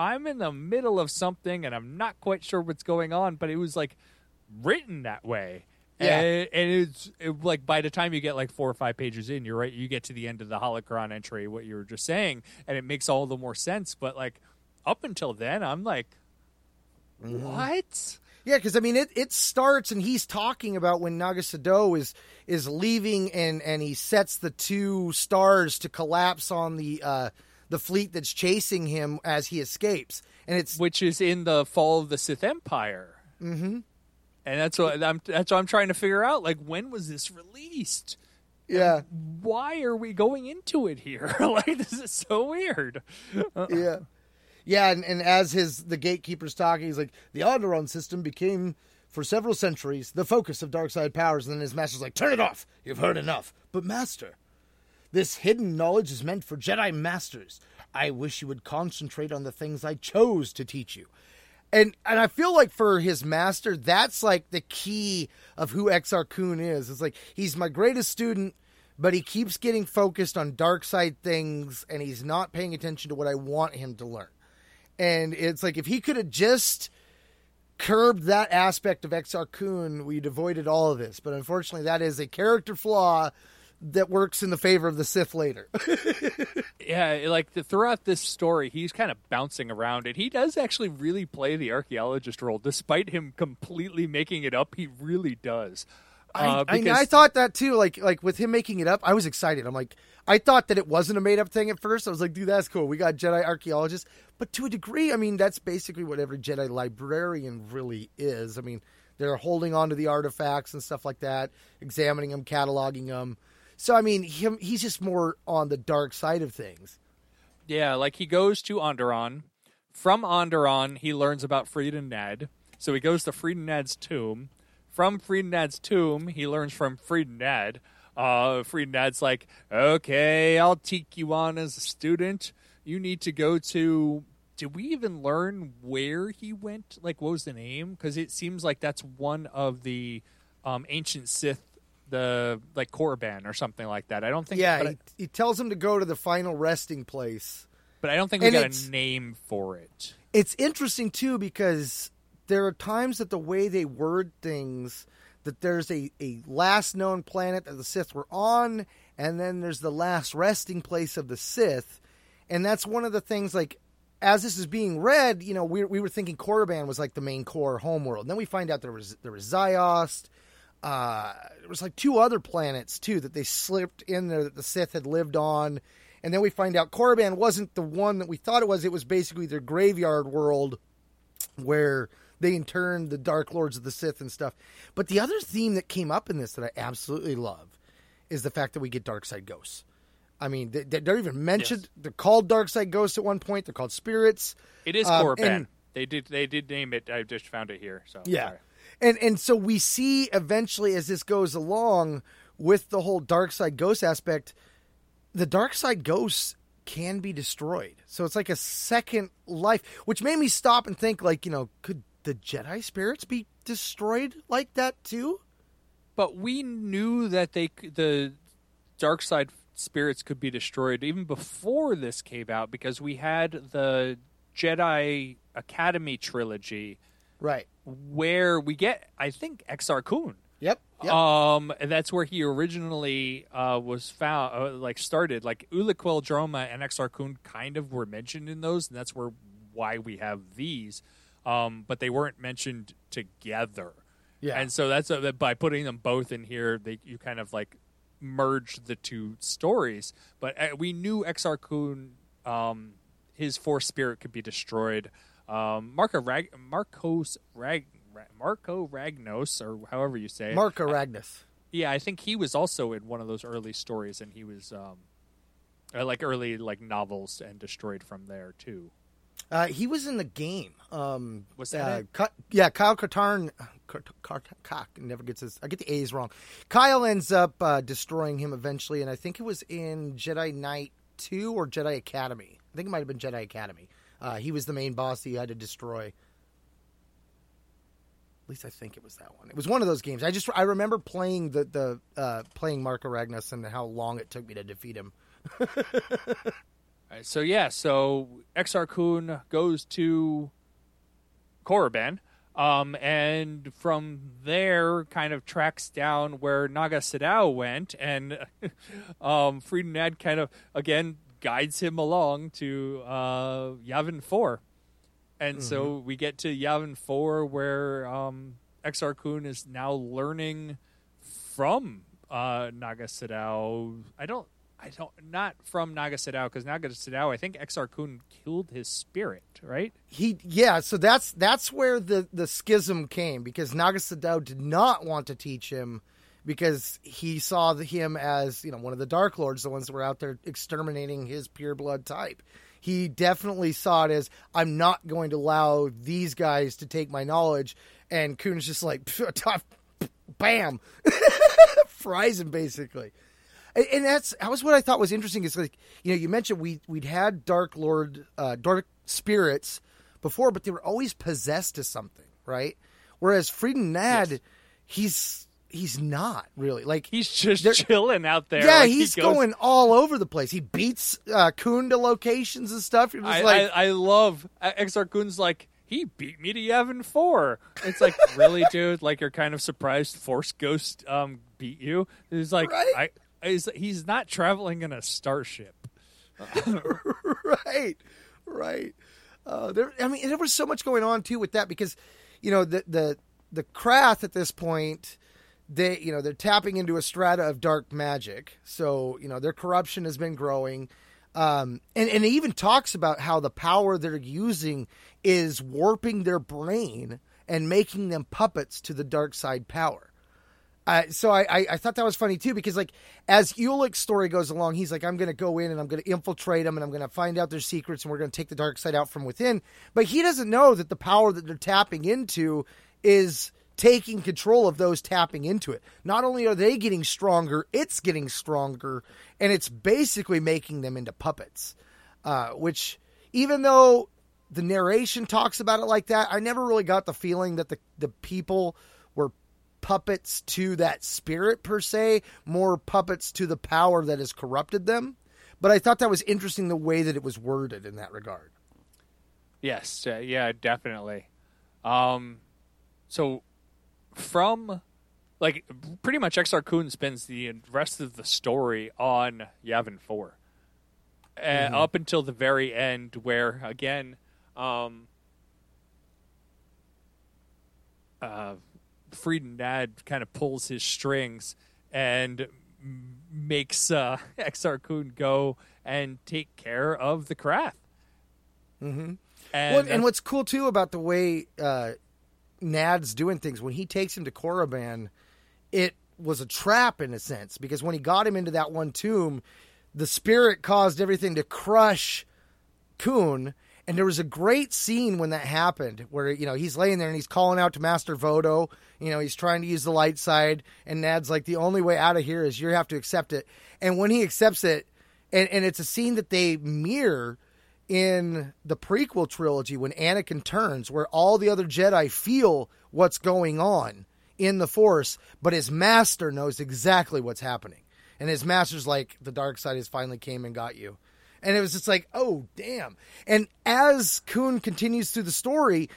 I'm in the middle of something, and I'm not quite sure what's going on, but it was like written that way. Yeah. And, and it's it, like by the time you get like four or five pages in, you're right. You get to the end of the holocron entry, what you were just saying, and it makes all the more sense. But like up until then, I'm like, what? Yeah, because I mean, it, it starts and he's talking about when Naga Sadow is is leaving and and he sets the two stars to collapse on the uh, the fleet that's chasing him as he escapes, and it's Which is in the fall of the Sith Empire. Mm-hmm. And that's what I'm. That's what I'm trying to figure out. Like, when was this released? yeah Why are we going into it here? like, this is so weird. yeah. Yeah, and, and as his the gatekeeper's talking, he's like, the Onderon system became for several centuries the focus of dark side powers, and then his master's like, Turn it off! You've heard enough. But master, this hidden knowledge is meant for Jedi masters. I wish you would concentrate on the things I chose to teach you. And and I feel like for his master, that's like the key of who Exar Kun is. It's like he's my greatest student, but he keeps getting focused on dark side things and he's not paying attention to what I want him to learn. And it's like if he could have just curbed that aspect of Exar Kun, we'd avoided all of this. But unfortunately, that is a character flaw that works in the favor of the Sith later. Yeah, like the, throughout this story, he's kind of bouncing around, and he does actually really play the archaeologist role, despite him completely making it up. He really does. I, Uh, I, because- I thought that too. Like like with him making it up, I was excited. I'm like, I thought that it wasn't a made up thing at first. I was like, dude, that's cool. We got Jedi archaeologists, but to a degree, I mean, that's basically what every Jedi librarian really is. I mean, they're holding on to the artifacts and stuff like that, examining them, cataloging them. So I mean, him he's just more on the dark side of things. Yeah, like he goes to Onderon. From Onderon, he learns about Freedon Nadd. So he goes to Freedon Nadd's tomb. From Freedon Nadd's tomb, he learns from Freedon Nadd. Uh, Nadd's like, okay, I'll take you on as a student. You need to go to. Did we even learn where he went? Like, what was the name? Because it seems like that's one of the um, ancient Sith, the like Korriban or something like that. I don't think. Yeah, but, he, I, he tells him to go to the final resting place. but I don't think we and got a name for it. It's interesting too because there are times that the way they word things that there's a, a last known planet that the Sith were on, and then there's the last resting place of the Sith. And that's one of the things, like, as this is being read, you know, we, we were thinking Korriban was like the main core homeworld. And then we find out there was there was Ziost. Uh, there was like two other planets too that they slipped in there that the Sith had lived on. And then we find out Korriban wasn't the one that we thought it was. It was basically their graveyard world where they interned the Dark Lords of the Sith and stuff. But the other theme that came up in this that I absolutely love is the fact that we get dark side ghosts. I mean, they, they're even mentioned. They're called dark side ghosts at one point. They're called spirits. It is Um, Korriban. and- they did they did name it. I just found it here. So Yeah. sorry. And and so we see eventually as this goes along with the whole dark side ghost aspect, the dark side ghosts can be destroyed. So it's like a second life, which made me stop and think like, you know, could the Jedi spirits be destroyed like that too? But we knew that they the dark side spirits could be destroyed even before this came out because we had the Jedi Academy trilogy Right. Where we get I think Exar Kun. Yep. Yep. Um, and that's where he originally uh, was found, uh, like started. Like Ulic Qel-Droma and Exar Kun kind of were mentioned in those, and that's where why we have these. Um, but they weren't mentioned together. Yeah. And so that's uh, by putting them both in here, they you kind of like merged the two stories. But uh, we knew Exar Kun, um, his force spirit could be destroyed. Um, Marco Rag- Marcos Rag- Marka Ragnos, or however you say it. Marka Ragnos. Yeah, I think he was also in one of those early stories, and he was um, uh, like early like novels and destroyed from there too. Uh, he was in the game. Um, Was that uh? Ky- yeah, Kyle Katarn. Cock never gets his. I get the A's wrong. Kyle ends up uh, destroying him eventually, and I think it was in Jedi Knight Two or Jedi Academy. I think it might have been Jedi Academy. Uh, he was the main boss that you had to destroy. At least I think it was that one. It was one of those games. I just I remember playing the the uh, playing Marka Ragnos and how long it took me to defeat him. All right, so yeah, so Exar Kun goes to Korriban, um, and from there kind of tracks down where Naga Sadow went, and um, Freedon Nadd kind of again guides him along to uh, Yavin Four, and so we get to Yavin Four where um, Exar Kun is now learning from uh, Naga Sadow. I don't. I don't not from Naga Sadow because Naga Sadow. I think Exar Kun killed his spirit, right? He yeah, so that's that's where the the schism came because Naga Sadow did not want to teach him because he saw the, him as you know one of the Dark Lords, the ones that were out there exterminating his pure blood type. He definitely saw it as I'm not going to allow these guys to take my knowledge, and Kun's just like bam, fries him basically. And- that's that was what I thought was interesting. Is like you know you mentioned we we'd had Dark Lord uh, Dark spirits before, but they were always possessed to something, right? Whereas Freedon Nadd, he's he's not really like He's just chilling out there. yeah, like, he he's goes- going all over the place. He beats uh, Kun to locations and stuff. You're just I, like, I, I love Exar Kun's like he beat me to Yavin Four. It's like really, dude. Like you're kind of surprised Force Ghost um beat you. He's like Right? I. He's, he's not traveling in a starship. right, right. Uh, there, I mean, there was so much going on too with that because, you know, the the the Krath at this point, they you know they're tapping into a strata of dark magic, so you know their corruption has been growing, um, and and it even talks about how the power they're using is warping their brain and making them puppets to the dark side power. Uh, so I, I, I thought that was funny too because like as Ulic's story goes along, he's like, I'm to go in and I'm to infiltrate them and I'm to find out their secrets and we're to take the dark side out from within. But he doesn't know that the power that they're tapping into is taking control of those tapping into it. Not only are they getting stronger, it's getting stronger, and it's basically making them into puppets. Uh, which even though the narration talks about it like that, I never really got the feeling that the the people were puppets to that spirit per se, more puppets to the power that has corrupted them. But I thought that was interesting the way that it was worded in that regard. Yes, uh, yeah, definitely. Um, so from like pretty much Exar Kun spends the rest of the story on Yavin Four, uh, up until the very end, where again, um, uh, Freedon Nadd kind of pulls his strings and makes uh, Exar Kun go and take care of the Krath. Mm-hmm. And, well, and what's cool too about the way uh, Nadd's doing things when he takes him to Korriban, it was a trap in a sense because when he got him into that one tomb, the spirit caused everything to crush Kun. And there was a great scene when that happened where, you know, he's laying there and he's calling out to Master Vodo. You know, he's trying to use the light side. And Nadd's like, the only way out of here is you have to accept it. And when he accepts it, and, and it's a scene that they mirror in the prequel trilogy when Anakin turns, where all the other Jedi feel what's going on in the Force, but his master knows exactly what's happening. And his master's like, the dark side has finally came and got you. And it was just like, oh, damn. And as Kun continues through the story,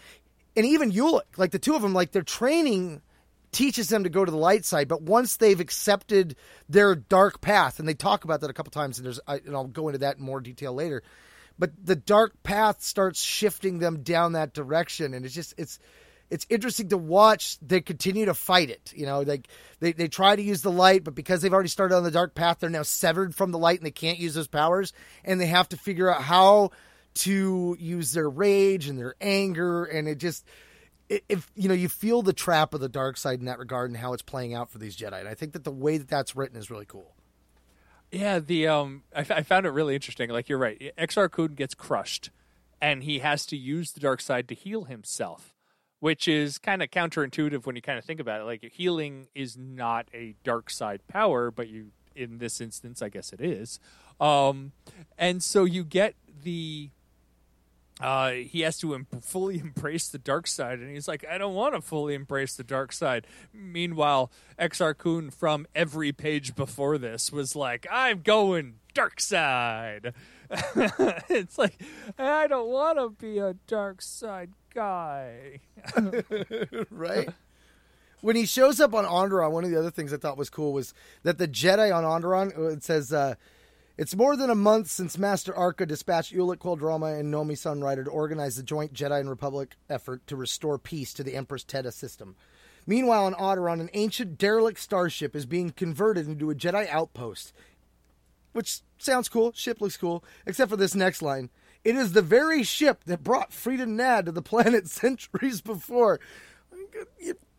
and even Ulic, like the two of them, like their training teaches them to go to the light side. But once they've accepted their dark path, and they talk about that a couple times, and there's, I, and I'll go into that in more detail later. But the dark path starts shifting them down that direction, and it's just it's it's interesting to watch. They continue to fight it. You know, like they, they try to use the light, but because they've already started on the dark path, they're now severed from the light and they can't use those powers. And they have to figure out how to use their rage and their anger. And it just, if you know, you feel the trap of the dark side in that regard and how it's playing out for these Jedi. And I think that the way that that's written is really cool. Yeah, the um, I, I found it really interesting. Like you're right, Exar Kun gets crushed, and he has to use the dark side to heal himself, which is kind of counterintuitive when you kind of think about it. Like healing is not a dark side power, but you, in this instance, I guess it is. Um, and so you get the uh, he has to em- fully embrace the dark side, and he's like, I don't want to fully embrace the dark side. Meanwhile, Exar Kun from every page before this was like, I'm going dark side. it's like, I don't want to be a dark side guy. right? When he shows up on Onderon, one of the other things I thought was cool was that the Jedi on Onderon, it says, uh, it's more than a month since Master Arca dispatched Ulic Qel-Droma and Nomi Sunrider to organize the joint Jedi and Republic effort to restore peace to the Empress Teta system. Meanwhile, on Onderon, an ancient derelict starship is being converted into a Jedi outpost. Which sounds cool. Ship looks cool. Except for this next line. It is the very ship that brought Freedon Nadd to the planet centuries before.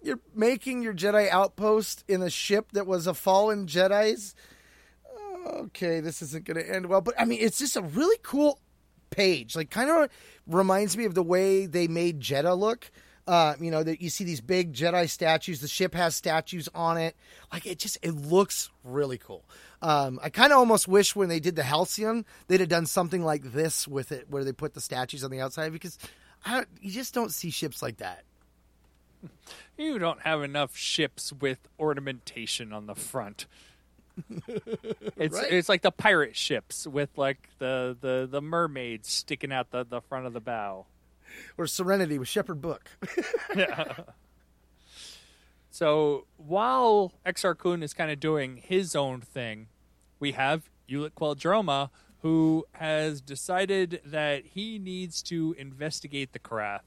You're making your Jedi outpost in a ship that was a fallen Jedi's? Okay, this isn't going to end well. But I mean, it's just a really cool page. Like, kind of reminds me of the way they made Jedha look. Uh, you know that you see these big Jedi statues. The ship has statues on it. Like it just it looks really cool. Um, I kind of almost wish when they did the Halcyon they'd have done something like this with it, where they put the statues on the outside because you just don't see ships like that. You don't have enough ships with ornamentation on the front. It's Right. it's like the pirate ships with like the the the mermaids sticking out the the front of the bow. Or Serenity with Shepherd Book. yeah. So while Exar Kun is kind of doing his own thing, we have Ulic Qel-Droma who has decided that he needs to investigate the Krath.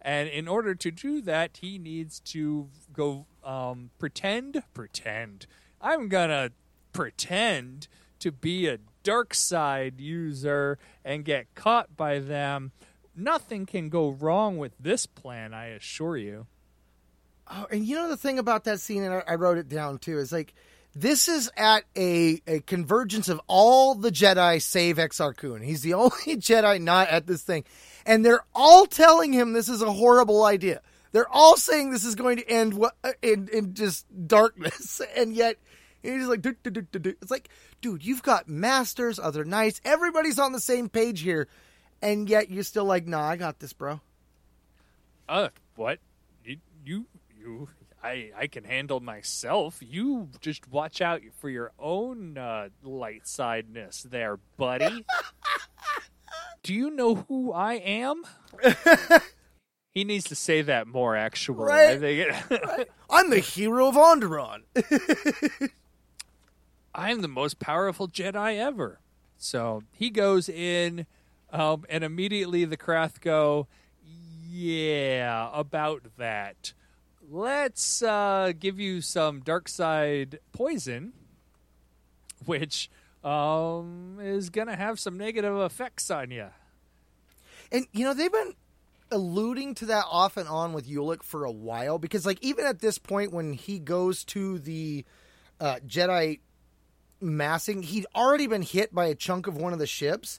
And in order to do that, he needs to go um, pretend, pretend. I'm gonna pretend to be a dark side user and get caught by them. Nothing can go wrong with this plan, I assure you. Oh, and you know the thing about that scene, and I, wrote it down too, is like this is at a, a convergence of all the Jedi save Exar Kun. He's the only Jedi not at this thing. And they're all telling him this is a horrible idea. They're all saying this is going to end wha- uh, in, in just darkness. And yet he's like, "Do, do, do, do, do." it's like, dude, you've got masters, other knights. Everybody's on the same page here. And yet you're still like, nah, I got this, bro. Uh, what? You, you, you I, I can handle myself. You just watch out for your own uh, light sideness there, buddy. Do you know who I am? He needs to say that more. Actually, Right. I think I'm the hero of Onderon. I'm the most powerful Jedi ever. So he goes in, um, and immediately the Krath go, "Yeah, about that. Let's uh, give you some dark side poison, which um, is gonna have some negative effects on you." And you know they've been alluding to that off and on with Ulic for a while because, like, even at this point when he goes to the uh, Jedi massing, he'd already been hit by a chunk of one of the ships,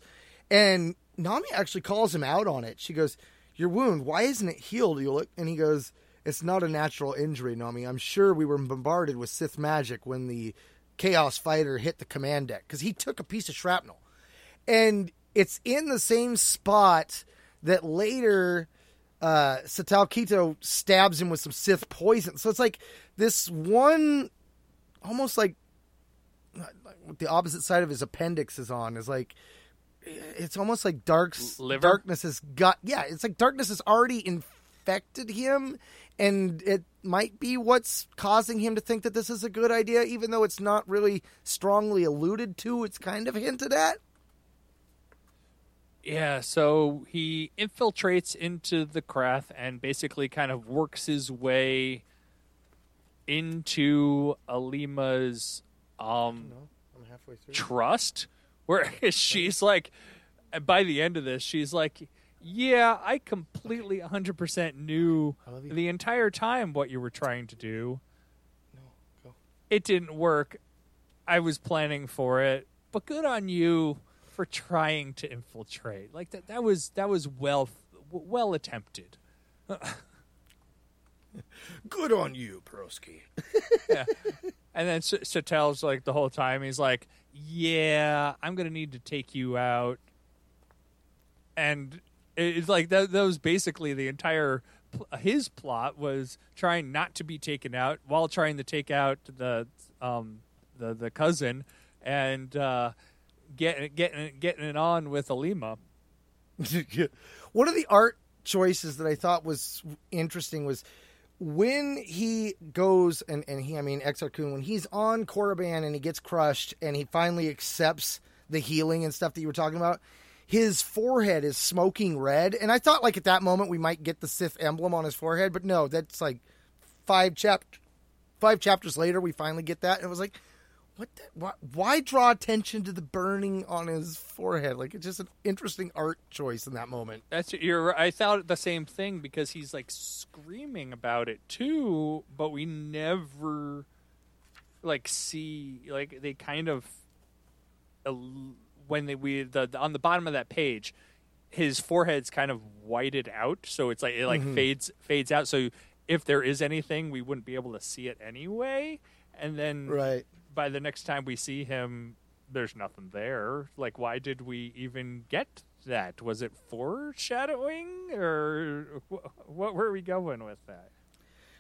and Nomi actually calls him out on it. She goes, "Your wound, why isn't it healed, Ulic?" And he goes, "It's not a natural injury, Nomi. I'm sure we were bombarded with Sith magic when the Chaos Fighter hit the command deck because he took a piece of shrapnel." and it's in the same spot that later uh Satal Keto stabs him with some Sith poison. So it's like this one almost like the opposite side of his appendix is on is like it's almost like dark's Liver? darkness has got yeah, it's like darkness has already infected him and it might be what's causing him to think that this is a good idea even though it's not really strongly alluded to, it's kind of hinted at. Yeah, so he infiltrates into the Krath and basically kind of works his way into Aleema's um I'm halfway through. trust where she's like by the end of this she's like yeah i completely 100% knew I love you. the entire time what you were trying to do No, go. it didn't work i was planning for it but good on you for trying to infiltrate like that that was that was well well attempted Good on you, Peroski. And then S- Satal's like the whole time he's like, "Yeah, I'm gonna need to take you out," and it's like that. That was basically the entire his plot was trying not to be taken out while trying to take out the um the the cousin and uh, getting getting getting it on with Aleema. One of the art choices that I thought was interesting was when he goes and, and he I mean Exar Kun when he's on Korriban and he gets crushed and he finally accepts the healing and stuff that you were talking about, his forehead is smoking red. And I thought like at that moment we might get the Sith emblem on his forehead, but no, that's like five chap five chapters later we finally get that and it was like what the, why, why draw attention to the burning on his forehead like it's just an interesting art choice in that moment That's you're. I thought the same thing because he's like screaming about it too, but we never like see like they kind of when they we the, the- on the bottom of that page, his forehead's kind of whited out, so it's like it like mm-hmm. fades fades out. So if there is anything, we wouldn't be able to see it anyway. And then right by the next time we see him, there's nothing there. Like, why did we even get that? Was it foreshadowing, or wh- what were we going with that?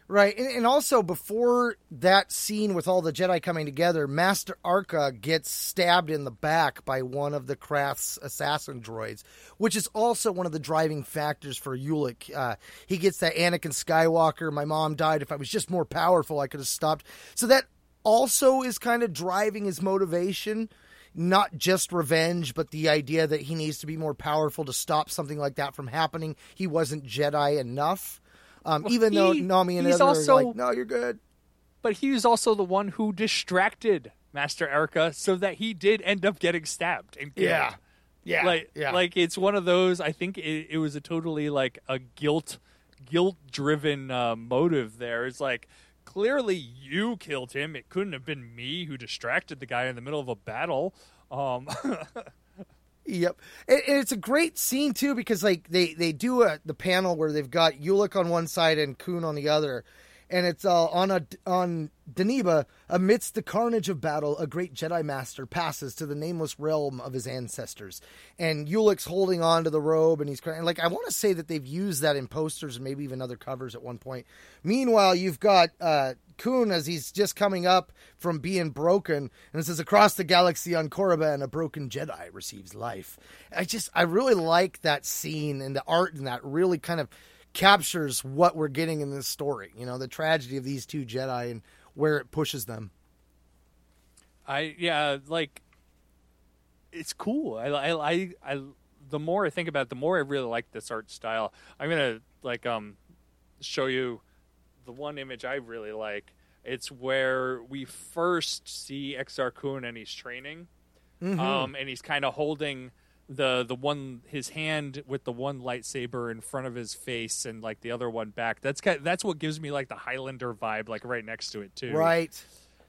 Right, and, and also before that scene with all the Jedi coming together, Master Arca gets stabbed in the back by one of the Krath's assassin droids, which is also one of the driving factors for Ulic. Uh, he gets that Anakin Skywalker, my mom died. If I was just more powerful, I could have stopped. So that also is kind of driving his motivation. Not just revenge, but the idea that he needs to be more powerful to stop something like that from happening. He wasn't Jedi enough. Um, Well, even though Nomi and he's also- are like, no, you're good. But he was also the one who distracted Master Arca, so that he did end up getting stabbed and killed. Yeah. Yeah. like yeah. like it's one of those. I think it, it was a totally like a guilt guilt driven uh, motive. There, it's like clearly you killed him. It couldn't have been me who distracted the guy in the middle of a battle. Um, Yep, and, it's a great scene too because like they they do a, the panel where they've got Ulic on one side and Kun on the other, and it's uh, on a on Deneba amidst the carnage of battle, a great Jedi Master passes to the nameless realm of his ancestors, and Ulic's holding on to the robe and he's crying. Like I want to say that they've used that in posters and maybe even other covers at one point. Meanwhile, you've got uh, as he's just coming up from being broken, and it says across the galaxy on Korriban, a broken Jedi receives life. I just I really like that scene and the art and that really kind of captures what we're getting in this story. You know, the tragedy of these two Jedi and where it pushes them. I yeah, like it's cool. I I I, I the more I think about it, the more I really like this art style. I'm gonna like um show you the one image I really like. It's where we first see Exar Kun and he's training, um, and he's kind of holding the the one his hand with the one lightsaber in front of his face and like the other one back. That's kind that's what gives me like the Highlander vibe, like right next to it too. Right.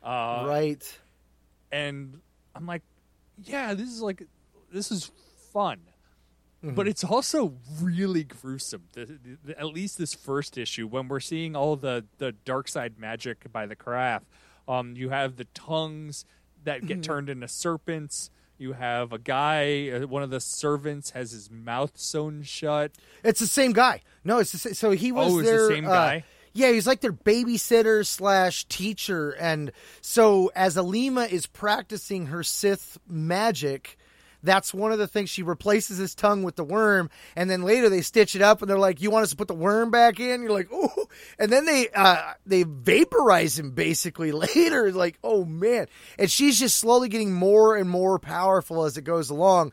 Uh, right. and I'm like, yeah, this is like, this is fun, Mm-hmm. but it's also really gruesome. The, the, at least this first issue, when we're seeing all the the dark side magic by the Krath, um, you have the tongues that Mm-hmm. get turned into serpents. You have a guy, uh, one of the servants has his mouth sewn shut. It's the same guy. No, it's the, sa- so he was Oh, it's the their, same uh, guy? yeah, he's like their babysitter slash teacher, and so as Aleema is practicing her Sith magic, that's one of the things she replaces his tongue with the worm, and then later they stitch it up, and they're like, "You want us to put the worm back in?" You're like, "Oh," and then they uh, they vaporize him basically later. Like, oh man, and she's just slowly getting more and more powerful as it goes along,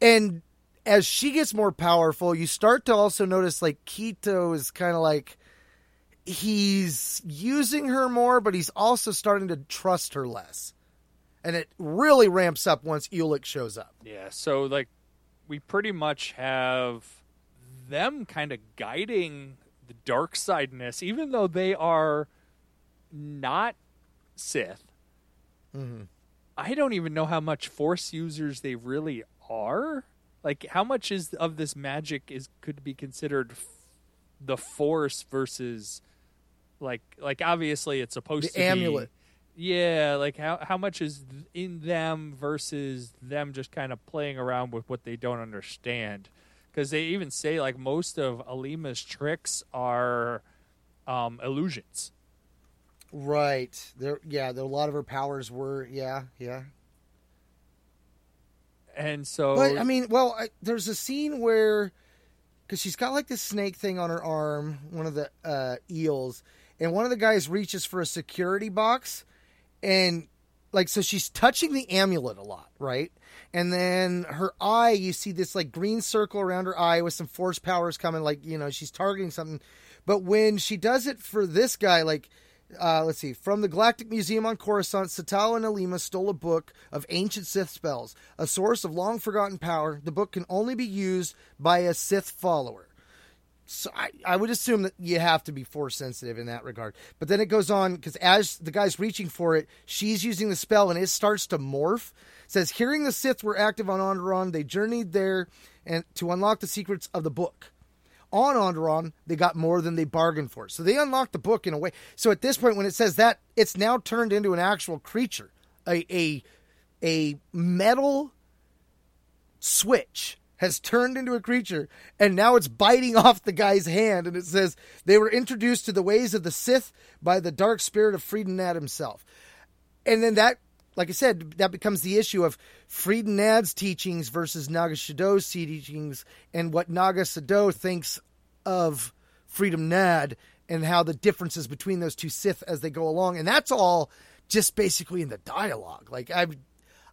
and as she gets more powerful, you start to also notice like Keto is kind of like he's using her more, but he's also starting to trust her less. And it really ramps up once Ulic shows up. Yeah, so like we pretty much have them kind of guiding the dark sideness, even though they are not Sith. Mm-hmm. I don't even know how much Force users they really are. Like, how much is of this magic is could be considered f- the Force versus, like, like obviously it's supposed The to be amulet. Yeah, like how how much is in them versus them just kind of playing around with what they don't understand? Because they even say like most of Aleema's tricks are um, illusions. Right. There yeah, there, a lot of her powers were yeah, yeah. And so, But I mean, well, I, there's a scene where because she's got like this snake thing on her arm, one of the uh, eels, and one of the guys reaches for a security box, and like so she's touching the amulet a lot, right? And then her eye, you see this like green circle around her eye with some force powers coming, like you know she's targeting something. But when she does it for this guy, like uh, let's see, from the Galactic Museum on Coruscant, Satal and Aleema stole a book of ancient Sith spells, a source of long forgotten power. The book can only be used by a Sith follower. So I, I would assume that you have to be force sensitive in that regard. But then it goes on because as the guy's reaching for it, she's using the spell and it starts to morph. It says, hearing the Sith were active on Onderon, they journeyed there and to unlock the secrets of the book on Onderon, they got more than they bargained for. So they unlocked the book in a way. So at this point, when it says that, it's now turned into an actual creature, a a a metal switch has turned into a creature, and now it's biting off the guy's hand. And it says they were introduced to the ways of the Sith by the dark spirit of Freedon Nadd himself. And then that, like I said, that becomes the issue of Freedon Nadd's teachings versus Naga Sadow's teachings, and what Naga thinks of Freedon Nadd, and how the differences between those two Sith as they go along. And that's all just basically in the dialogue. Like I've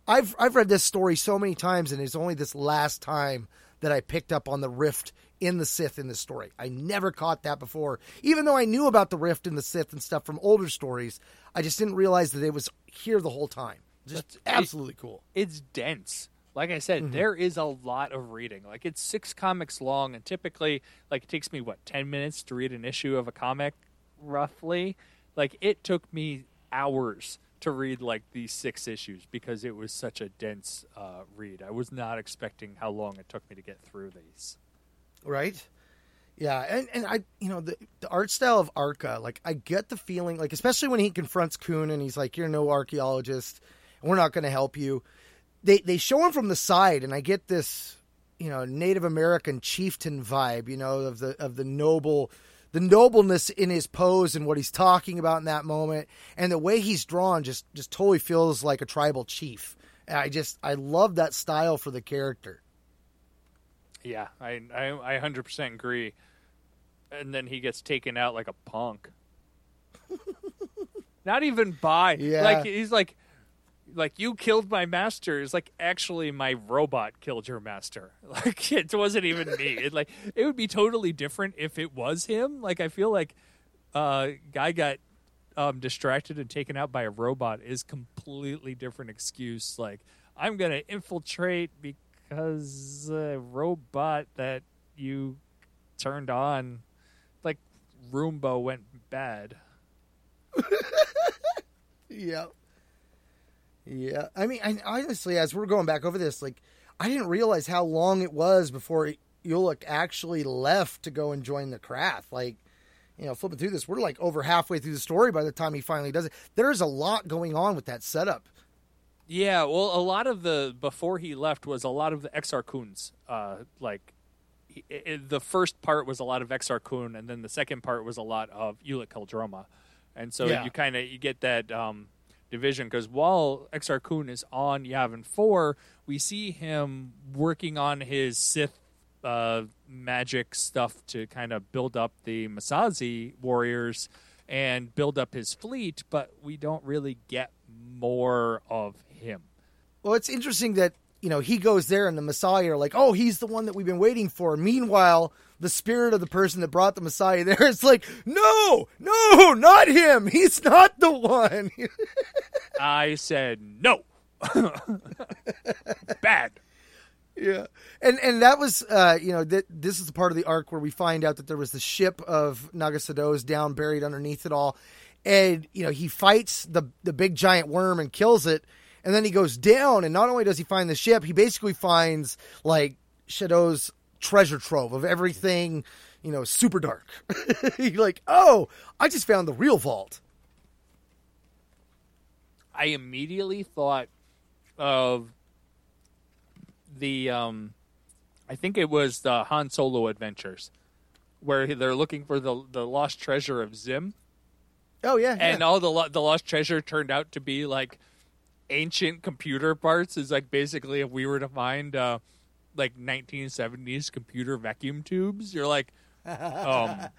I've I've read this story so many times, and it's only this last time that I picked up on the rift in the Sith in this story. I never caught that before, even though I knew about the rift in the Sith and stuff from older stories. I just didn't realize that it was here the whole time. Just absolutely cool. it's dense. Like I said, mm-hmm. there is a lot of reading. Like it's six comics long, and typically, like it takes me what ten minutes to read an issue of a comic, roughly. Like it took me hours to read like these six issues because it was such a dense uh, read. I was not expecting how long it took me to get through these. right? Yeah, and, and I, you know, the, the art style of Arca, like I get the feeling, like especially when he confronts Kun and he's like, "You're no archaeologist, we're not going to help you." They they show him from the side, and I get this, you know, Native American chieftain vibe, you know, of the of the noble, the nobleness in his pose and what he's talking about in that moment, and the way he's drawn just just totally feels like a tribal chief. And I just I love that style for the character. Yeah, I I, I 100% agree. and then he gets taken out like a punk. Not even by Yeah. like he's like like you killed my master. It's like actually my robot killed your master. Like it wasn't even me. It like it would be totally different if it was him. Like I feel like uh guy got um distracted and taken out by a robot is completely different excuse. Like I'm gonna infiltrate because a robot that you turned on like Roomba went bad. Yeah. Yeah. I mean, I, honestly, as we're going back over this, like, I didn't realize how long it was before Ulic actually left to go and join the Krath. Like, you know, flipping through this, we're like over halfway through the story by the time he finally does it. There's a lot going on with that setup. Yeah, well, a lot of the before he left was a lot of the Exar Kun's. Uh, like he- i the first part was a lot of Exar Kun, and then the second part was a lot of Ulic Qel-Droma, and so Yeah. you kind of you get that um, division because while Exar Kun is on Yavin Four, we see him working on his Sith uh, magic stuff to kind of build up the Massassi warriors and build up his fleet, but we don't really get more of him. Well, it's interesting that, you know, he goes there and the Massassi are like, oh, he's the one that we've been waiting for. Meanwhile, the spirit of the person that brought the Massassi there is like, no, no, not him. He's not the one. I said no. Bad. Yeah, and and that was uh, you know that this is the part of the arc where we find out that there was the ship of Naga Sadow's down buried underneath it all, and you know he fights the the big giant worm and kills it, and then he goes down, and not only does he find the ship, he basically finds like Sadow's treasure trove of everything, you know, super dark. He's like, oh, I just found the real vault. I immediately thought of the um I think it was the Han Solo adventures where they're looking for the the lost treasure of Xim Oh yeah, yeah. and all the lo- the lost treasure turned out to be like ancient computer parts is like basically if we were to find uh like 1970s computer vacuum tubes. You're like um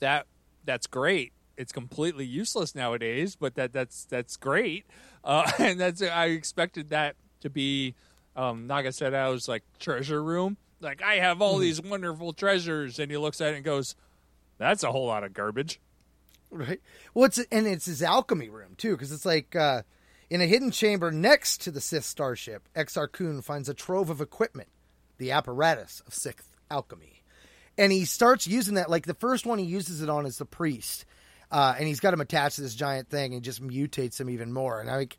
that that's great. It's completely useless nowadays but that that's that's great. Uh and that's i expected that to be um Naga Sadow's like treasure room. Like i have all these wonderful treasures. And he looks at it and goes that's a whole lot of garbage. Right. Well, it's and it's his alchemy room too, because it's like uh, in a hidden chamber next to the Sith starship. Exar Kun finds a trove of equipment, the apparatus of Sith alchemy, and he starts using that. Like the first one he uses it on is the priest, uh, and he's got him attached to this giant thing and just mutates him even more. And I like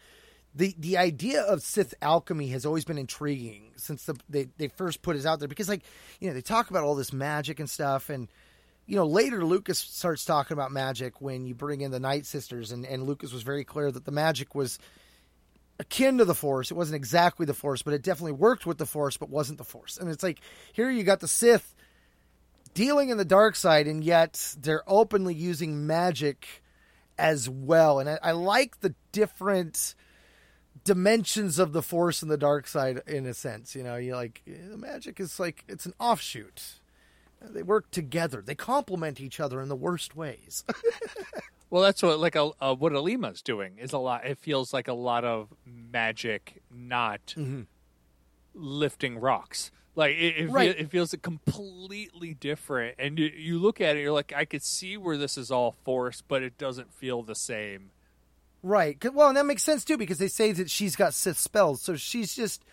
the the idea of Sith alchemy has always been intriguing since the they they first put it out there because like you know they talk about all this magic and stuff and you know, later Lucas starts talking about magic when you bring in the Night Sisters, and, and Lucas was very clear that the magic was akin to the Force. It wasn't exactly the Force, but it definitely worked with the Force, but wasn't the Force. And it's like here you got the Sith dealing in the dark side, and yet they're openly using magic as well. And I, I like the different dimensions of the Force and the dark side in a sense. You know, you like the magic is like it's an offshoot. They work together. They complement each other in the worst ways. Well, that's what like a, a what Aleema's doing is a lot. It feels like a lot of magic, not mm-hmm. lifting rocks. Like it, it, Right. it feels completely different. And you, you look at it, you're like, I could see where this is all force, but it doesn't feel the same. Right. Well, and that makes sense too because they say that she's got Sith spells, so she's just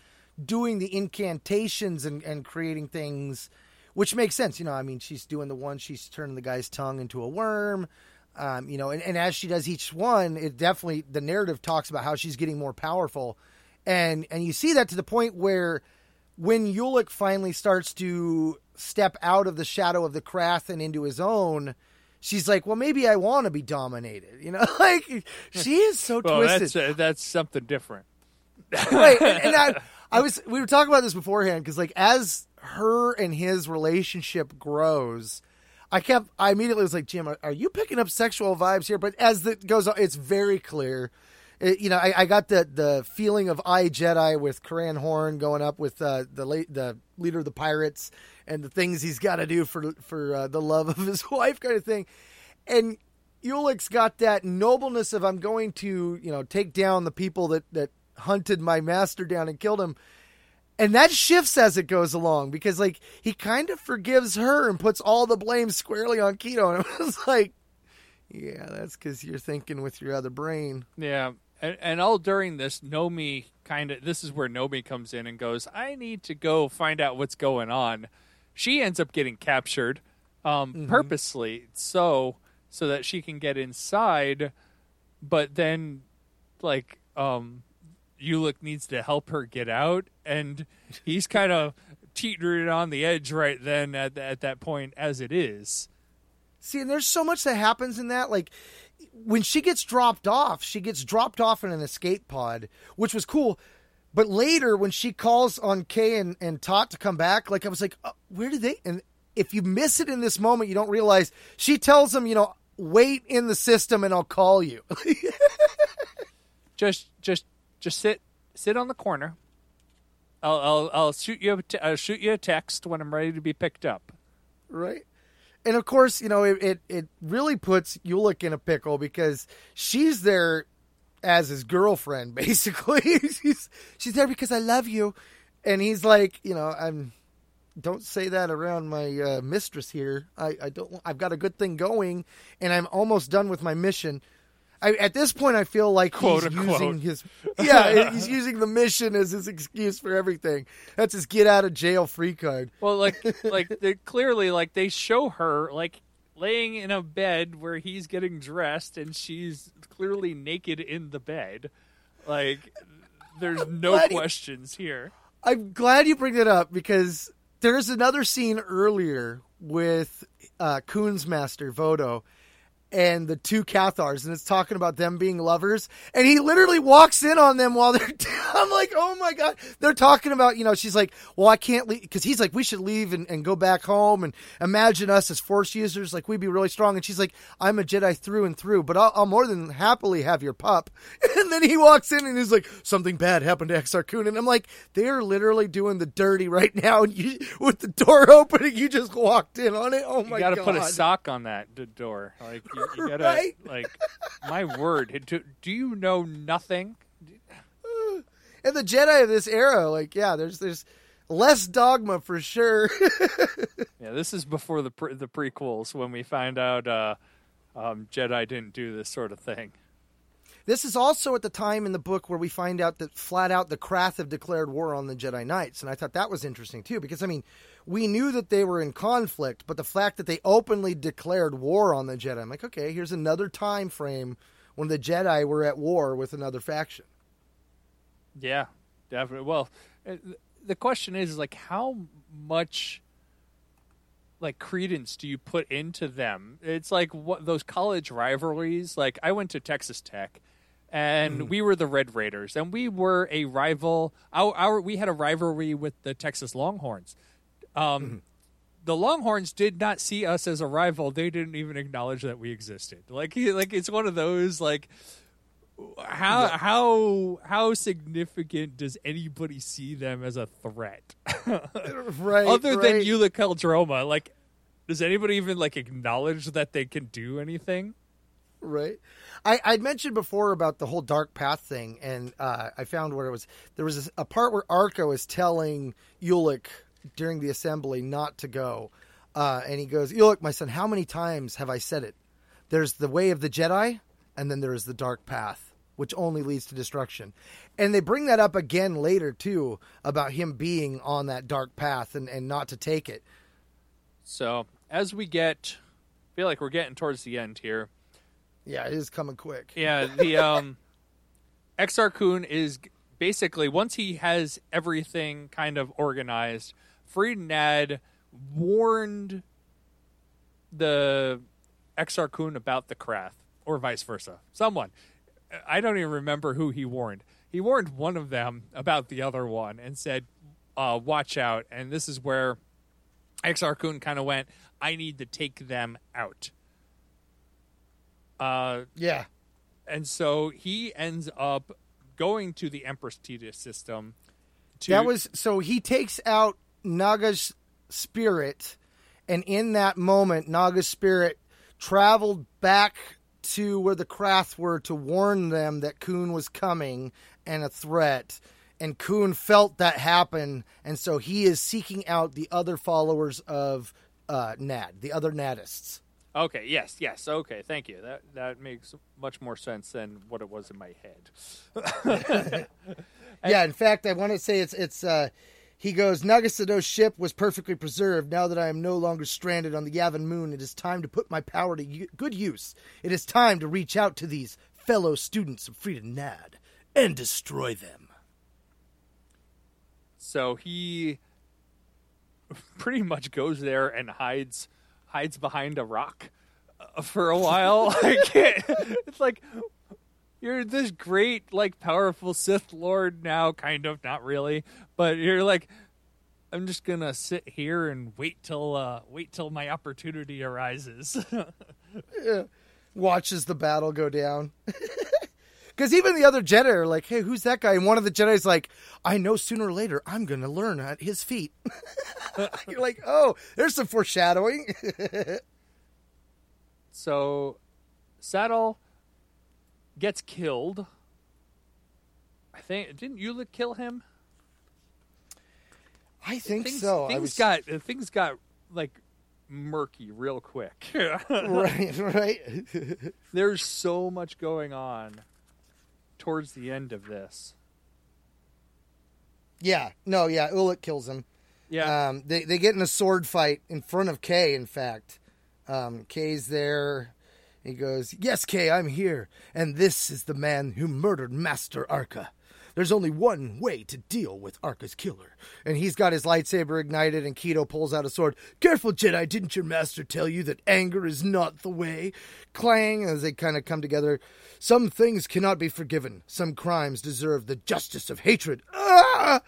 doing the incantations and, and creating things, which makes sense. You know, I mean, she's doing the one, she's turning the guy's tongue into a worm. Um, you know, and, and as she does each one, it definitely the narrative talks about how she's getting more powerful, and and you see that to the point where when Ulic finally starts to step out of the shadow of the Krath and into his own, she's like, "Well, maybe I want to be dominated." You know, like she is so Well, twisted. that's uh, that's something different. right and, and I, I was we were talking about this beforehand because like as her and his relationship grows i kept i immediately was like jim are, you picking up sexual vibes here but as it goes on it's very clear It- you know, I, I got the the feeling of I Jedi with Corran Horn going up with uh, the late the leader of the pirates and the things he's got to do for for uh, the love of his wife, kind of thing. And Ulic's got that nobleness of I'm going to you know take down the people that that hunted my master down and killed him. And that shifts as it goes along because, like, he kind of forgives her and puts all the blame squarely on Keto. And it was like, yeah, that's because you're thinking with your other brain. Yeah, and, and all during this, Nomi kind of this is where Nomi comes in and goes, "I need to go find out what's going on." She ends up getting captured, um, purposely, so so that she can get inside, but then, like, um, Ulic needs to help her get out, and he's kind of teetering on the edge right then at at that point as it is. See, and there's so much that happens in that. Like, when she gets dropped off, she gets dropped off in an escape pod, which was cool. But later, when she calls on Cay and, and Tott to come back, like, I was like, uh, where did they? And if you miss it in this moment, you don't realize she tells them, you know, wait in the system and I'll call you. just just just sit sit on the corner. I'll I'll, I'll shoot you a t- I'll shoot you a text when I'm ready to be picked up. right? And of course, you know, it, it, it really puts Ulic in a pickle because she's there as his girlfriend, basically. she's she's there because I love you, and he's like, you know, I'm. Don't say that around my uh, mistress here. I, I don't. I've got a good thing going, and I'm almost done with my mission. I, at this point, I feel like Quote, he's unquote. using his yeah, he's using the mission as his excuse for everything. That's his get out of jail free card. Well, like like they clearly like they show her like laying in a bed where he's getting dressed and she's clearly naked in the bed. Like there's no Glad he- questions here. I'm glad you bring that up because there's another scene earlier with uh, Kun's master Vodo and the two Cathars, and it's talking about them being lovers. And he literally walks in on them while they're. I'm like, oh my god! They're talking about, you know, she's like, well, I can't leave because he's like, we should leave and, and go back home and imagine us as Force users, like we'd be really strong. And she's like, I'm a Jedi through and through, but I'll, I'll more than happily have your pup. And then he walks in and he's like, something bad happened to Exar Kun, and I'm like, they are literally doing the dirty right now. And you, with the door opening, you just walked in on it. Oh my god. You got to god! put a sock on that d- door. Like you, you got to Right? like my word. Do, do you know nothing? and the Jedi of this era, like, yeah, there's there's less dogma for sure. Yeah, this is before the pre- the prequels when we find out uh, um, Jedi didn't do this sort of thing. this is also at the time in the book where we find out that flat out the Krath have declared war on the Jedi Knights, and I thought that was interesting too because I mean, we knew that they were in conflict, but the fact that they openly declared war on the Jedi, I'm like, okay, here's another time frame when the Jedi were at war with another faction. Yeah, definitely. Well, uh, the question is, is like how much like credence do you put into them? It's like what those college rivalries. Like I went to Texas Tech, and we were the Red Raiders, and we were a rival. Our, our we had a rivalry with the Texas Longhorns. Um, The Longhorns did not see us as a rival. They didn't even acknowledge that we existed. Like, like it's one of those like how how how significant does anybody see them as a threat Right. other than right. Ulic Qel-Droma? Like, does anybody even like acknowledge that they can do anything? Right. I, I'd mentioned before about the whole dark path thing, and uh, I found where it was there was a part where Arca is telling Ulic during the assembly not to go, uh, and he goes, "Ulic, my son, how many times have I said it? There's the way of the Jedi, and then there is the dark path, which only leads to destruction." And they bring that up again later too about him being on that dark path and, and not to take it. So as we get, I feel like we're getting towards the end here. Yeah, it is coming quick. Yeah, the um, Exar Kun is basically once he has everything kind of organized. Freedon Nadd warned the Exar Kun about the Krath, or vice versa. Someone, I don't even remember who he warned. He warned one of them about the other one and said, uh, "Watch out!" And this is where Exar Kun kind of went, "I need to take them out." Uh, Yeah. and so he ends up going to the Empress Teta system. To, That was so he takes out Naga's spirit, and in that moment, Naga's spirit traveled back to where the Krath were to warn them that Kun was coming and a threat. And Kun felt that happen, and so he is seeking out the other followers of uh, Nadd, the other Naddists. okay. Yes, yes. Okay, thank you. That that makes much more sense than what it was in my head. yeah, in fact, I want to say it's it's. Uh, he goes, Naga Sadow's ship was perfectly preserved. Now that I am no longer stranded on the Yavin moon, it is time to put my power to u- good use. It is time to reach out to these fellow students of Freedon Nadd and destroy them. So he pretty much goes there and hides hides behind a rock uh, for a while. it's like you're this great, like powerful Sith Lord now, kind of, not really, but you're like, I'm just gonna sit here and wait till uh, wait till my opportunity arises. Watches the battle go down. Because even the other Jedi are like, hey, who's that guy? And one of the Jedi's like, I know sooner or later I'm going to learn at his feet. You're like, oh, there's some foreshadowing. so, Satal gets killed. I think didn't Ulic kill him? I think things, so. I Things was- got things got like murky real quick. right, right. There's so much going on towards the end of this. yeah, no, yeah, Ulic kills him. Yeah, Um, they they get in a sword fight in front of Cay. In fact, um, Cay's there. He goes, "Yes, Cay, I'm here, and this is the man who murdered Master Arca. There's only one way to deal with Arca's killer." And he's got his lightsaber ignited, and Keto pulls out a sword. Careful, Jedi! Didn't your master tell you that anger is not the way? Clang as they kind of come together. Some things cannot be forgiven. Some crimes deserve the justice of hatred. Ah!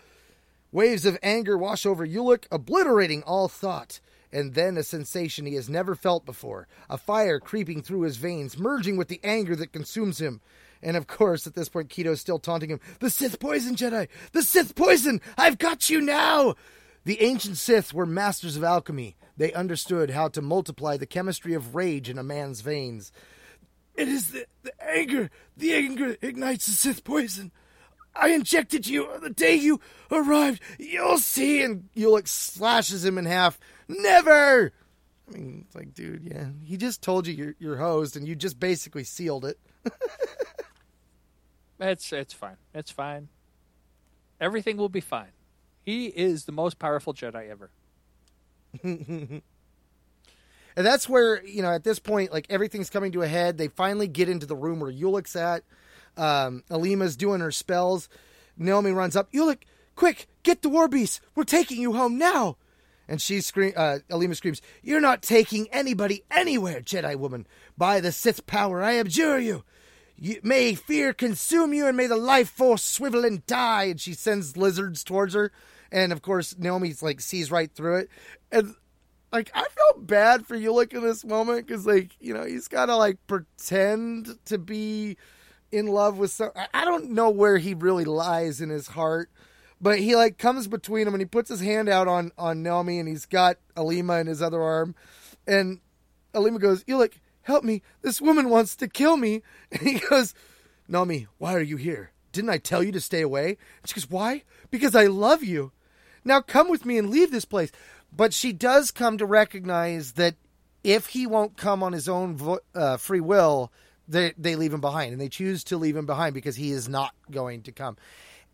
Waves of anger wash over Ulic, obliterating all thought. And then a sensation he has never felt before a fire creeping through his veins, merging with the anger that consumes him. And of course, at this point, Keto's still taunting him The Sith poison, Jedi! The Sith poison! I've got you now! The ancient Sith were masters of alchemy. They understood how to multiply the chemistry of rage in a man's veins. It is the, the anger. The anger ignites the Sith poison. I injected you the day you arrived. You'll see. And Ulic slashes him in half. Never. I mean, it's like, dude, yeah. He just told you you're, you're hosed, and you just basically sealed it. it's it's fine. It's fine. Everything will be fine. He is the most powerful Jedi ever. And that's where, you know, at this point, like everything's coming to a head. They finally get into the room where Ulic's at. Um, Aleema's doing her spells. Naomi runs up. Ulick, quick, get the war beast. We're taking you home now. And she scream. Uh, Aleema screams, "You're not taking anybody anywhere, Jedi woman. By the Sith power, I abjure you. you. May fear consume you, and may the life force swivel and die." And she sends lizards towards her. And of course, Naomi's like sees right through it. And like I felt bad for Ulic in this moment because like you know he's got to like pretend to be in love with some. I don't know where he really lies in his heart, but he like comes between them and he puts his hand out on on Naomi and he's got Aleema in his other arm, and Aleema goes, "Ulic, help me! This woman wants to kill me." And he goes, "Naomi, why are you here? Didn't I tell you to stay away?" And she goes, "Why? Because I love you." Now come with me and leave this place. But she does come to recognize that if he won't come on his own vo- uh, free will, they they leave him behind, and they choose to leave him behind because he is not going to come.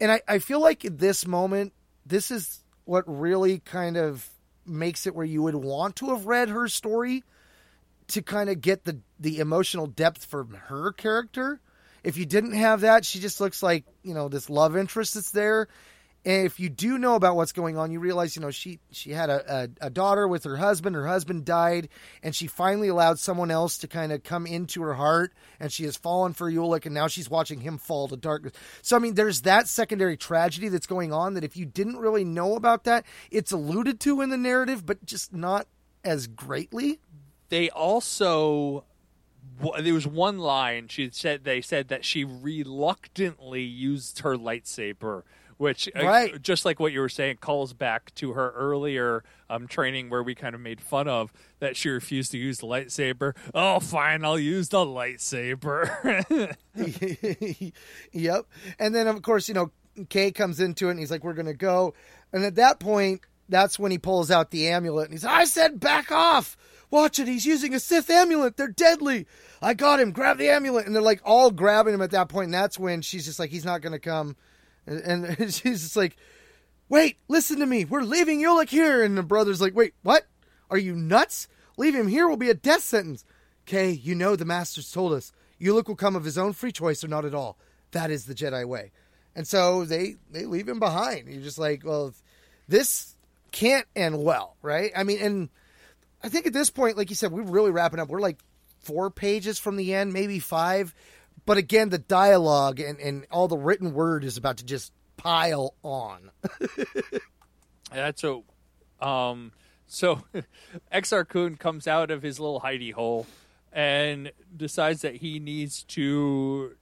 And I, I feel like at this moment, this is what really kind of makes it where you would want to have read her story to kind of get the the emotional depth from her character. If you didn't have that, she just looks like you know this love interest that's there. If you do know about what's going on, you realize you know she she had a, a, a daughter with her husband. Her husband died, and she finally allowed someone else to kind of come into her heart, and she has fallen for Ulic, and now she's watching him fall to darkness. So I mean, there's that secondary tragedy that's going on. That if you didn't really know about that, it's alluded to in the narrative, but just not as greatly. They also there was one line she said they said that she reluctantly used her lightsaber which uh, just like what you were saying calls back to her earlier um, training where we kind of made fun of that she refused to use the lightsaber oh fine i'll use the lightsaber yep. And then of course, you know, Kay comes into it and he's like, We're gonna go. And at that point, that's when he pulls out the amulet and he's I said back off. Watch it, he's using a Sith amulet. They're deadly. I got him, grab the amulet. And they're like all grabbing him at that point, and that's when she's just like, He's not gonna come. And, and she's just like, Wait, listen to me. We're leaving Ulic here. And the brother's like, Wait, what? Are you nuts? Leave him here will be a death sentence. Cay, you know the masters told us Ulic will come of his own free choice or not at all. That is the Jedi way. And so they they leave him behind. You're just like, well, this can't end well, right? I mean, and I think at this point, like you said, we're really wrapping up. We're like four pages from the end, maybe five. But again, the dialogue and, and all the written word is about to just pile on. That's so. Um, so Exar Kun comes out of his little hidey hole and decides that he needs to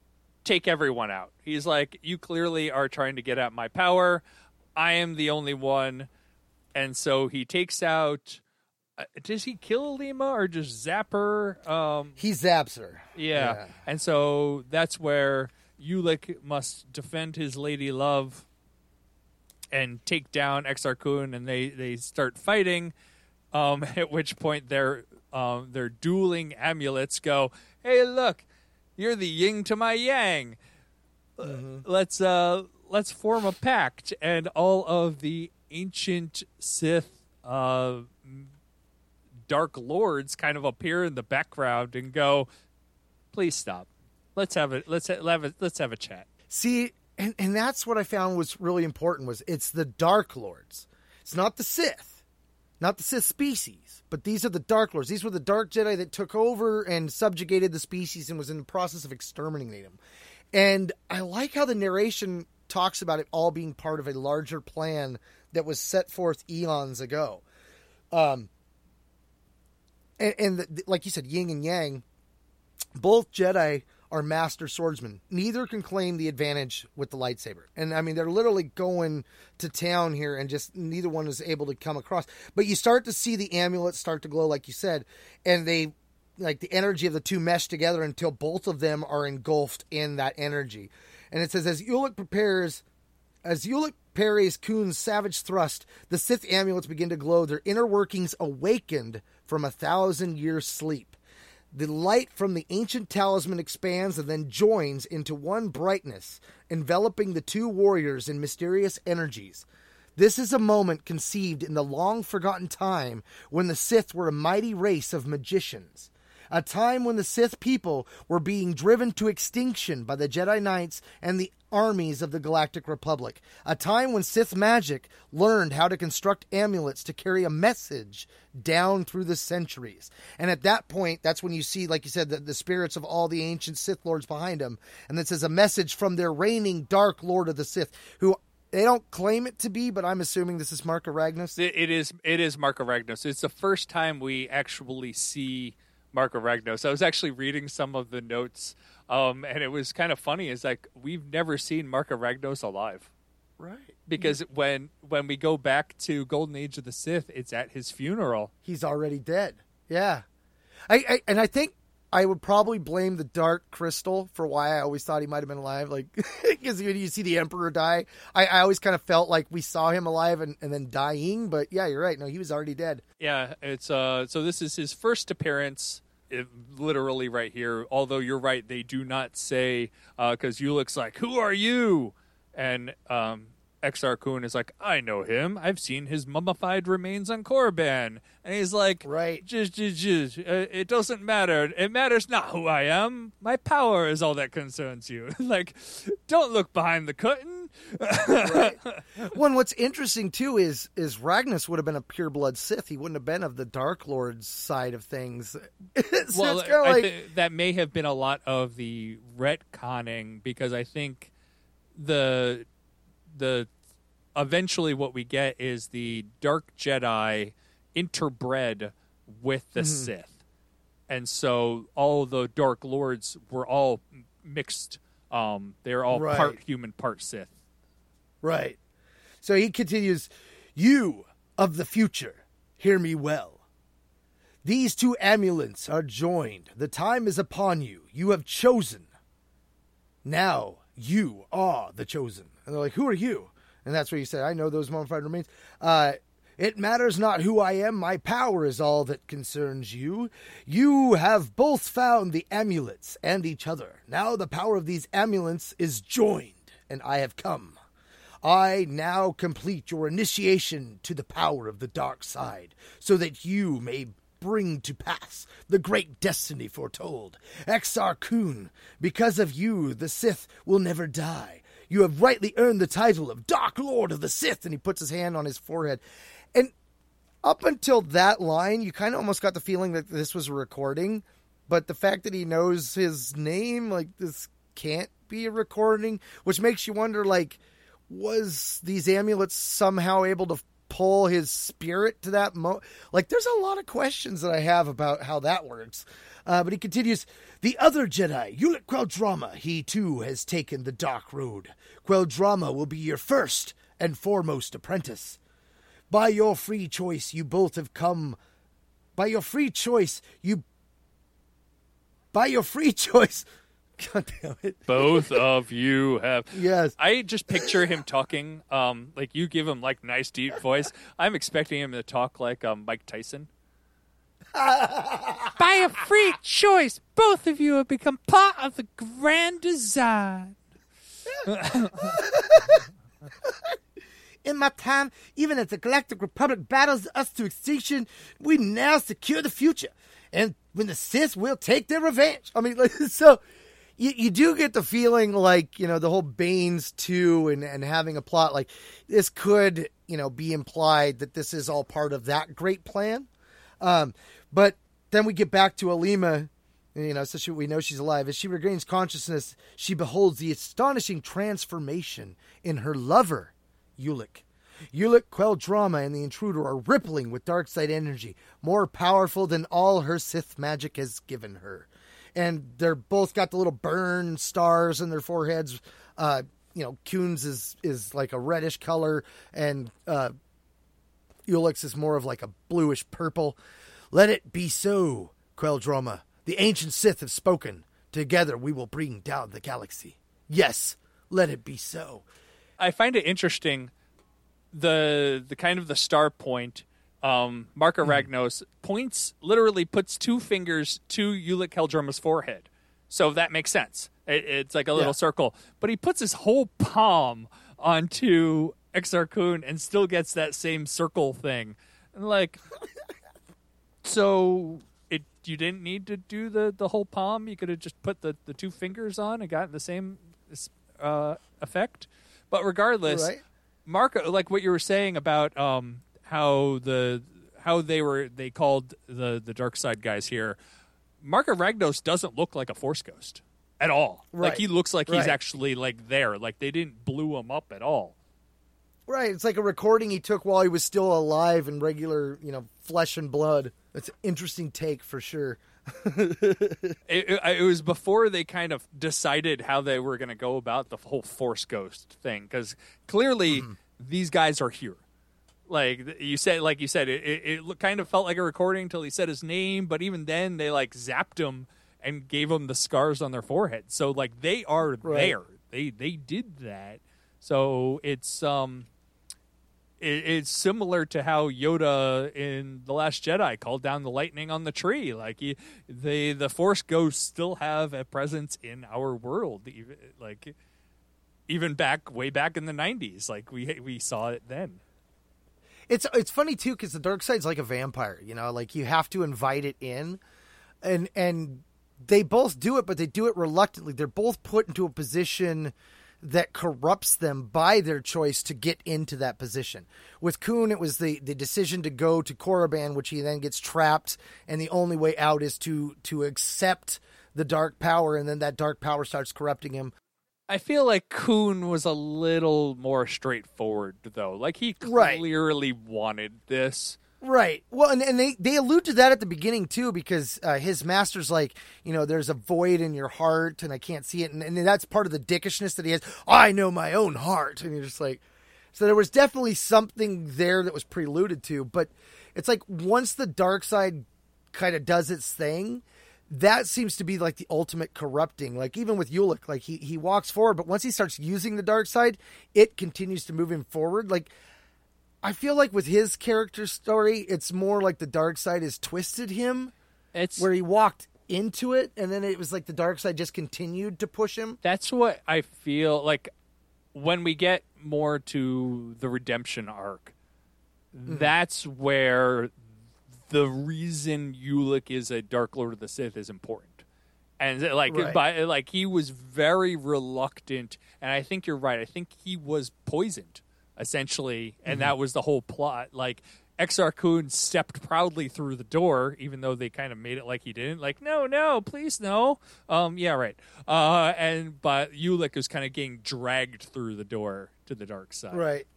take everyone out. He's like, "You clearly are trying to get at my power. I am the only one." And so he takes out. Uh, Does he kill Lima or just zap her? Um, He zaps her. yeah. Yeah. And so that's where Ulic must defend his lady love and take down Exar Kun and they, they start fighting. Um, at which point their um, their dueling amulets go, Hey look, you're the yin to my yang. Uh, Let's uh let's form a pact and all of the ancient Sith uh dark lords kind of appear in the background and go, "Please stop. Let's have a let's have a, let's have a chat." See, and, and that's what I found was really important was it's the Dark Lords. It's not the Sith, not the Sith species, but these are the Dark Lords. These were the Dark Jedi that took over and subjugated the species and was in the process of exterminating them. And I like how the narration talks about it all being part of a larger plan that was set forth eons ago. Um, and, and the, like you said, yin and yang, both Jedi are master swordsmen. Neither can claim the advantage with the lightsaber. And I mean, they're literally going to town here, and just neither one is able to come across. But you start to see the amulets start to glow, like you said, and they like the energy of the two mesh together until both of them are engulfed in that energy. And it says, as Ulic prepares as Ulic parries Kun's savage thrust, the Sith amulets begin to glow, their inner workings awakened from a thousand years' sleep. The light from the ancient talisman expands and then joins into one brightness, enveloping the two warriors in mysterious energies. This is a moment conceived in the long forgotten time when the Sith were a mighty race of magicians. A time when the Sith people were being driven to extinction by the Jedi Knights and the armies of the Galactic Republic. A time when Sith magic learned how to construct amulets to carry a message down through the centuries. And at that point, that's when you see, like you said, the, the spirits of all the ancient Sith lords behind him. And it says a message from their reigning Dark Lord of the Sith, who they don't claim it to be, but I'm assuming this is Marka Ragnos. It, is it is Marka Ragnos. It's the first time we actually see Marka Ragnos. I was actually reading some of the notes, um, and it was kind of funny. It's like we've never seen Marka Ragnos alive. Right. Because when when we go back to Golden Age of the Sith, it's at his funeral. he's already dead. Yeah, I, I and I think I would probably blame the Dark Crystal for why I always thought he might have been alive. Like because when you see the Emperor die, I, I always kind of felt like we saw him alive and, and then dying. But yeah, you're right. No, he was already dead. Yeah, it's uh. So this is his first appearance, it, literally right here. Although you're right, they do not say uh, because Ulic's like, "Who are you?" and um, Exar Kun is like, "I know him. I've seen his mummified remains on Korriban." And he's like, Right. uh, it doesn't matter. It matters not who I am. My power is all that concerns you. like, don't look behind the curtain." One, what's interesting too is is Ragnos would have been a pure blood Sith. He wouldn't have been of the Dark Lord's side of things. so well, it's kind of I like thi- that may have been a lot of the retconning because I think the the eventually what we get is the dark Jedi interbred with Mm-hmm. the Sith. and so all the Dark Lords were all mixed. Um, they're all Right. part human, part Sith. Right. So he continues, You of the future, hear me well. These two amulets are joined. The time is upon you. You have chosen. Now you are the chosen. And they're like, Who are you? And that's where he said, I know those mummified remains. Uh, it matters not who I am, my power is all that concerns you. You have both found the amulets and each other. Now the power of these amulets is joined, and I have come. I now complete your initiation to the power of the dark side, so that you may bring to pass the great destiny foretold. Exar Kun, because of you, the Sith will never die. You have rightly earned the title of Dark Lord of the Sith. And he puts his hand on his forehead. And up until that line, you kind of almost got the feeling that this was a recording. But the fact that he knows his name, like, this can't be a recording, which makes you wonder, like, was these amulets somehow able to pull his spirit to that mo like there's a lot of questions that i have about how that works uh, but he continues the other jedi Ulic Qel-Droma he too has taken the dark road queldrama will be your first and foremost apprentice by your free choice you both have come by your free choice you by your free choice god damn it Both of you have. yes I just picture him talking. Um, like you give him like nice deep voice. I'm expecting him to talk like um Mike Tyson. By a free choice, both of you have become part of the grand design. In my time, even as the Galactic Republic battles us to extinction, we now secure the future. And when the Sith will take their revenge. I mean, like, so you, you do get the feeling like, you know, the whole Baines 2 and, and having a plot like this could, you know, be implied that this is all part of that great plan. Um, but then we get back to Alima, you know, so she, we know she's alive. As she regains consciousness, she beholds the astonishing transformation in her lover, Ulic. Ulic, Qel-Droma, and the intruder are rippling with dark side energy, more powerful than all her Sith magic has given her. And they're both got the little burn stars in their foreheads. Uh, you know, Kun's is is like a reddish color, and uh, Ulic's is more of like a bluish purple. Let it be so, Qel-Droma. The ancient Sith have spoken. Together we will bring down the galaxy. Yes, let it be so. I find it interesting the the kind of the star point. Um, Marka Ragnos points literally puts two fingers to Ulic Qel-Droma's forehead, so that makes sense. It, it's like a little Yeah. circle, but he puts his whole palm onto Exar Kun and still gets that same circle thing. And like, so it you didn't need to do the the whole palm. You could have just put the the two fingers on and gotten the same uh, effect. But regardless, Right. Marka, like what you were saying about um, how the how they were they called the the dark side guys here. Marka Ragnos doesn't look like a force ghost at all. Like he looks like he's Right. actually like there. Like they didn't blew him up at all. Right, it's like a recording he took while he was still alive in regular, you know, flesh and blood. That's an interesting take for sure. It, it, it was before they kind of decided how they were going to go about the whole force ghost thing because clearly these guys are here. Like you said, like you said, it, it, kind of felt like a recording until he said his name, but even then they like zapped him and gave him the scars on their forehead. So like they are Right. there. They they did that. So it's um it, it's similar to how Yoda in the Last Jedi called down the lightning on the tree. Like he, they, the Force ghosts still have a presence in our world. Even like even back way back in the '90s, like we we saw it then. It's it's funny too because the dark side's like a vampire, you know, like you have to invite it in, and and they both do it, but they do it reluctantly. They're both put into a position that corrupts them by their choice to get into that position. With Kun, it was the the decision to go to Korriban, which he then gets trapped, and the only way out is to to accept the dark power, and then that dark power starts corrupting him. I feel like Kun was a little more straightforward though. Like he Right. clearly wanted this. Right. Well, and, and they, they allude to that at the beginning too, because uh, his master's like, you know, there's a void in your heart, and I can't see it, and, and that's part of the dickishness that he has. I know my own heart, and you're just like, so there was definitely something there that was preluded to, but it's like once the dark side kind of does its thing, that seems to be like the ultimate corrupting. Like even with Ulic, like he he walks forward, but once he starts using the dark side, it continues to move him forward. Like I feel like with his character story, it's more like the dark side has twisted him, It's where he walked into it, and then it was like the dark side just continued to push him. that's what I feel like when we get more to the redemption arc. Mm-hmm. That's where the reason Ulic is a Dark Lord of the Sith is important. And like Right. by like he was very reluctant and I think you're right. I think he was poisoned essentially and Mm-hmm. that was the whole plot. Like Exar Kun stepped proudly through the door, even though they kind of made it like he didn't. Like, no, no, please, no. Um, yeah, right. Uh, and but Ulic was kind of getting dragged through the door to the dark side. Right.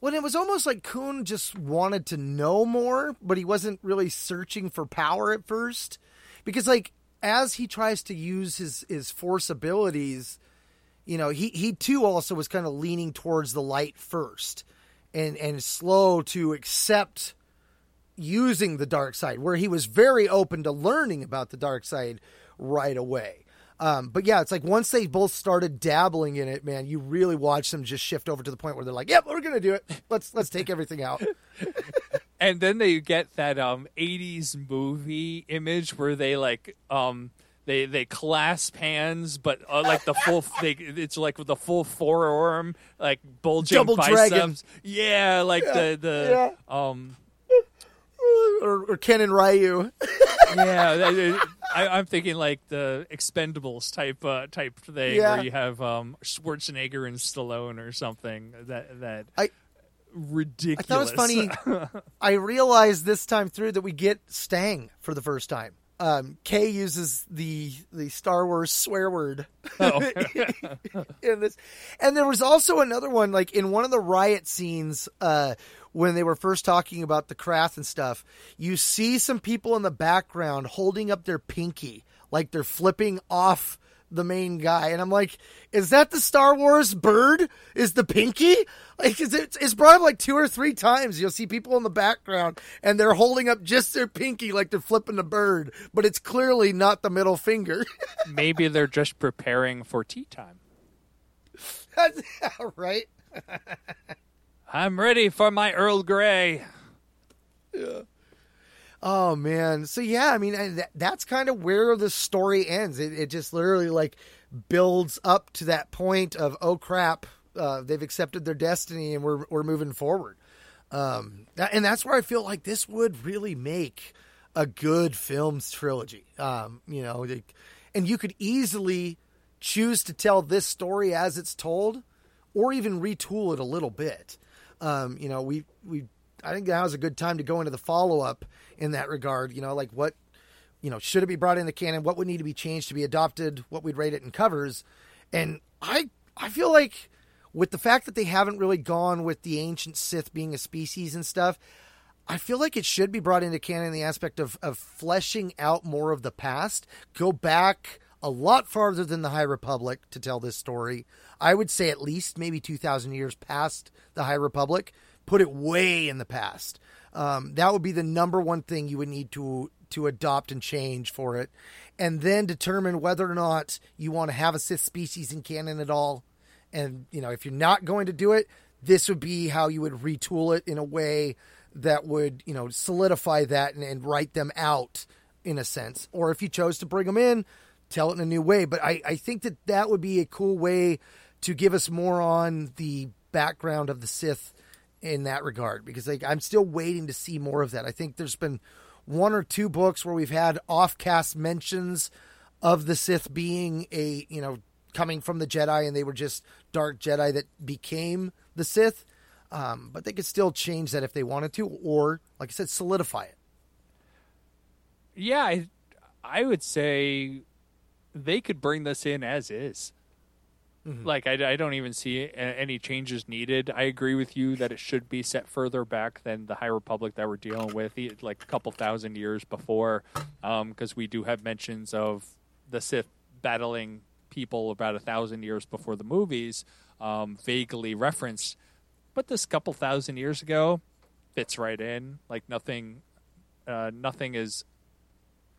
Well, it was almost like Kun just wanted to know more, but he wasn't really searching for power at first. Because, like, as he tries to use his, his force abilities, you know, he, he too also was kind of leaning towards the light first and, and slow to accept using the dark side, where he was very open to learning about the dark side right away. Um, but yeah, it's like once they both started dabbling in it, man, you really watch them just shift over to the point where they're like, "Yep, we're gonna do it. Let's let's take everything out." and then they get that um 80s movie image where they like um they they clasp hands but uh, like the full they it's like with the full forearm like bulging Double biceps dragon. yeah like the the um or, or Ken and Ryu. yeah I, i'm thinking like the expendables type uh type thing Yeah. where you have um schwarzenegger and stallone or something that that I- I ridiculous thought it was funny. I realized this time through that we get Stang for the first time. Um, Kay uses the the Star Wars swear word Oh. in this, and there was also another one like in one of the riot scenes uh, when they were first talking about the Krath and stuff. You see some people in the background holding up their pinky like they're flipping off the main guy, and I'm like, is that the Star Wars bird? Is the pinky? Like, is it, it's brought up like two or three times. You'll see people in the background, and they're holding up just their pinky like they're flipping the bird, but it's clearly not the middle finger. maybe they're just preparing for tea time right? I'm ready for my Earl Grey. Oh man. So yeah, I mean that, that's kind of where the story ends. It, it just literally like builds up to that point of oh crap, uh, they've accepted their destiny and we're we're moving forward. Um, and that's where I feel like this would really make a good films trilogy. Um, you know, like, and you could easily choose to tell this story as it's told, or even retool it a little bit. Um, you know, we we I think that was a good time to go into the follow up in that regard. You know, like what you know should it be brought into canon? What would need to be changed to be adopted? What we'd rate it in covers? And I I feel like with the fact that they haven't really gone with the ancient Sith being a species and stuff, I feel like it should be brought into canon in the aspect of, of fleshing out more of the past. Go back a lot farther than the High Republic to tell this story. I would say at least maybe 2,000 years past the High Republic. Put it way in the past. Um, that would be the number one thing you would need to to adopt and change for it. And then determine whether or not you want to have a Sith species in canon at all. And, you know, if you're not going to do it, this would be how you would retool it in a way that would, you know, solidify that and, and write them out in a sense. Or if you chose to bring them in, tell it in a new way. But I, I think that that would be a cool way to give us more on the background of the Sith in that regard because like I'm still waiting to see more of that. I think there's been one or two books where we've had off-cast mentions of the Sith being a, you know, coming from the Jedi and they were just dark Jedi that became the Sith. Um, but they could still change that if they wanted to, or like I said, solidify it. Yeah, I, I would say they could bring this in as is. Like I, I don't even see any changes needed. I agree with you that it should be set further back than the High Republic that we're dealing with, like a couple thousand years before, because we do have mentions of the Sith battling people about a thousand years before the movies, um, vaguely referenced. But this couple thousand years ago fits right in. Like nothing, uh, nothing is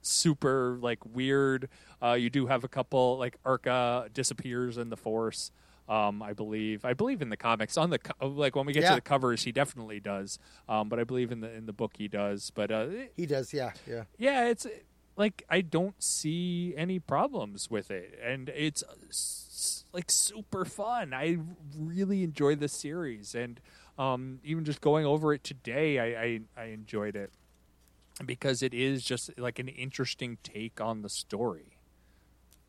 super like weird. Uh, you do have a couple like Arca disappears in the Force. Um, I believe. I believe in the comics. On the co- like when we get Yeah. to the covers, he definitely does. Um, but I believe in the in the book he does. But uh, He does, yeah, yeah. yeah, it's like I don't see any problems with it, and it's uh, like super fun. I really enjoy the series, and um, even just going over it today, I, I I enjoyed it because it is just like an interesting take on the story.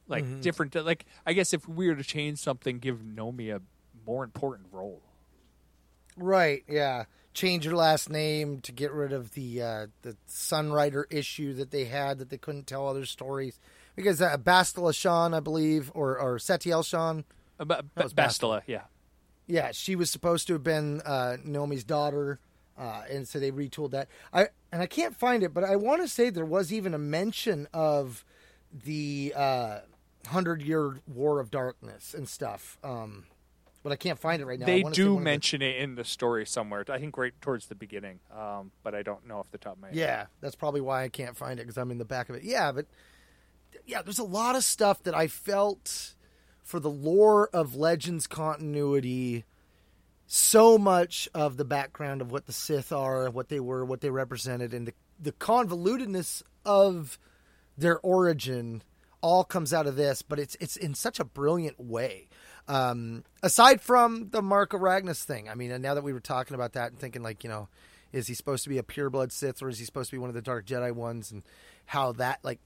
Like different, like I guess if we were to change something, give Nomi a more important role. Right, yeah. Change your last name to get rid of the uh, the Sunrider issue that they had that they couldn't tell other stories because uh, Bastila Shan, I believe, or or Setiel Shan, Uh, ba- ba- Bastila, yeah. yeah, she was supposed to have been uh, Nomi's daughter, uh, and so they retooled that. I and I can't find it, but I want to say there was even a mention of the uh, Hundred Year War of Darkness and stuff. Um, but I can't find it right now. They do one the- mention it in the story somewhere. I think right towards the beginning, um, but I don't know off the top of my head. Yeah, that's probably why I can't find it because I'm in the back of it. Yeah, but yeah, there's a lot of stuff that I felt for the lore of Legends continuity. So much of the background of what the Sith are, what they were, what they represented, and the the convolutedness of their origin all comes out of this. But it's it's in such a brilliant way. Um, aside from the Marka Ragnos thing, I mean, and now that we were talking about that and thinking like, you know, is he supposed to be a pureblood Sith or is he supposed to be one of the Dark Jedi ones? And how that like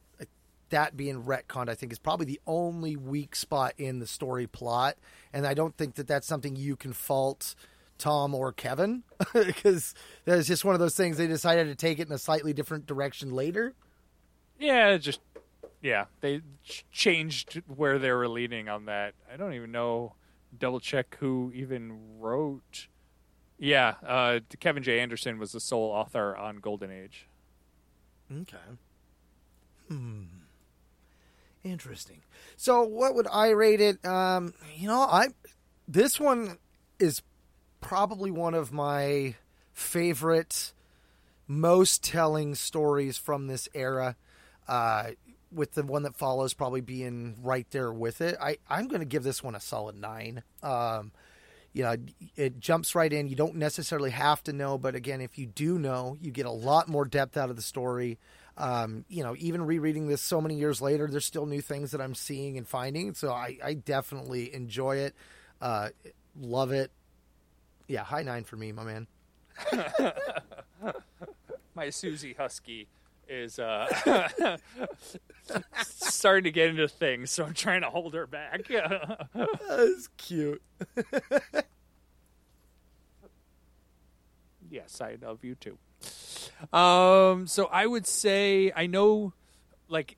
that being retconned, I think is probably the only weak spot in the story plot. And I don't think that that's something you can fault Tom or Kevin because that is just one of those things they decided to take it in a slightly different direction later. Yeah, just yeah, they ch- changed where they were leaning on that. I don't even know. Double check who even wrote. Yeah, uh, Kevin J. Anderson was the sole author on Golden Age. Okay. Hmm. Interesting. So, what would I rate it? Um, you know, I this one is probably one of my favorite, most telling stories from this era. Uh, with the one that follows probably being right there with it. I I'm going to give this one a solid nine. Um, you know, it jumps right in. You don't necessarily have to know, but again, if you do know, you get a lot more depth out of the story. Um, you know, even rereading this so many years later, there's still new things that I'm seeing and finding. So I, I definitely enjoy it. Uh, love it. Yeah, high nine for me, my man. My Susie Husky is uh, starting to get into things, so I'm trying to hold her back. That's cute. yes, I love you too. Um, so I would say I know, like,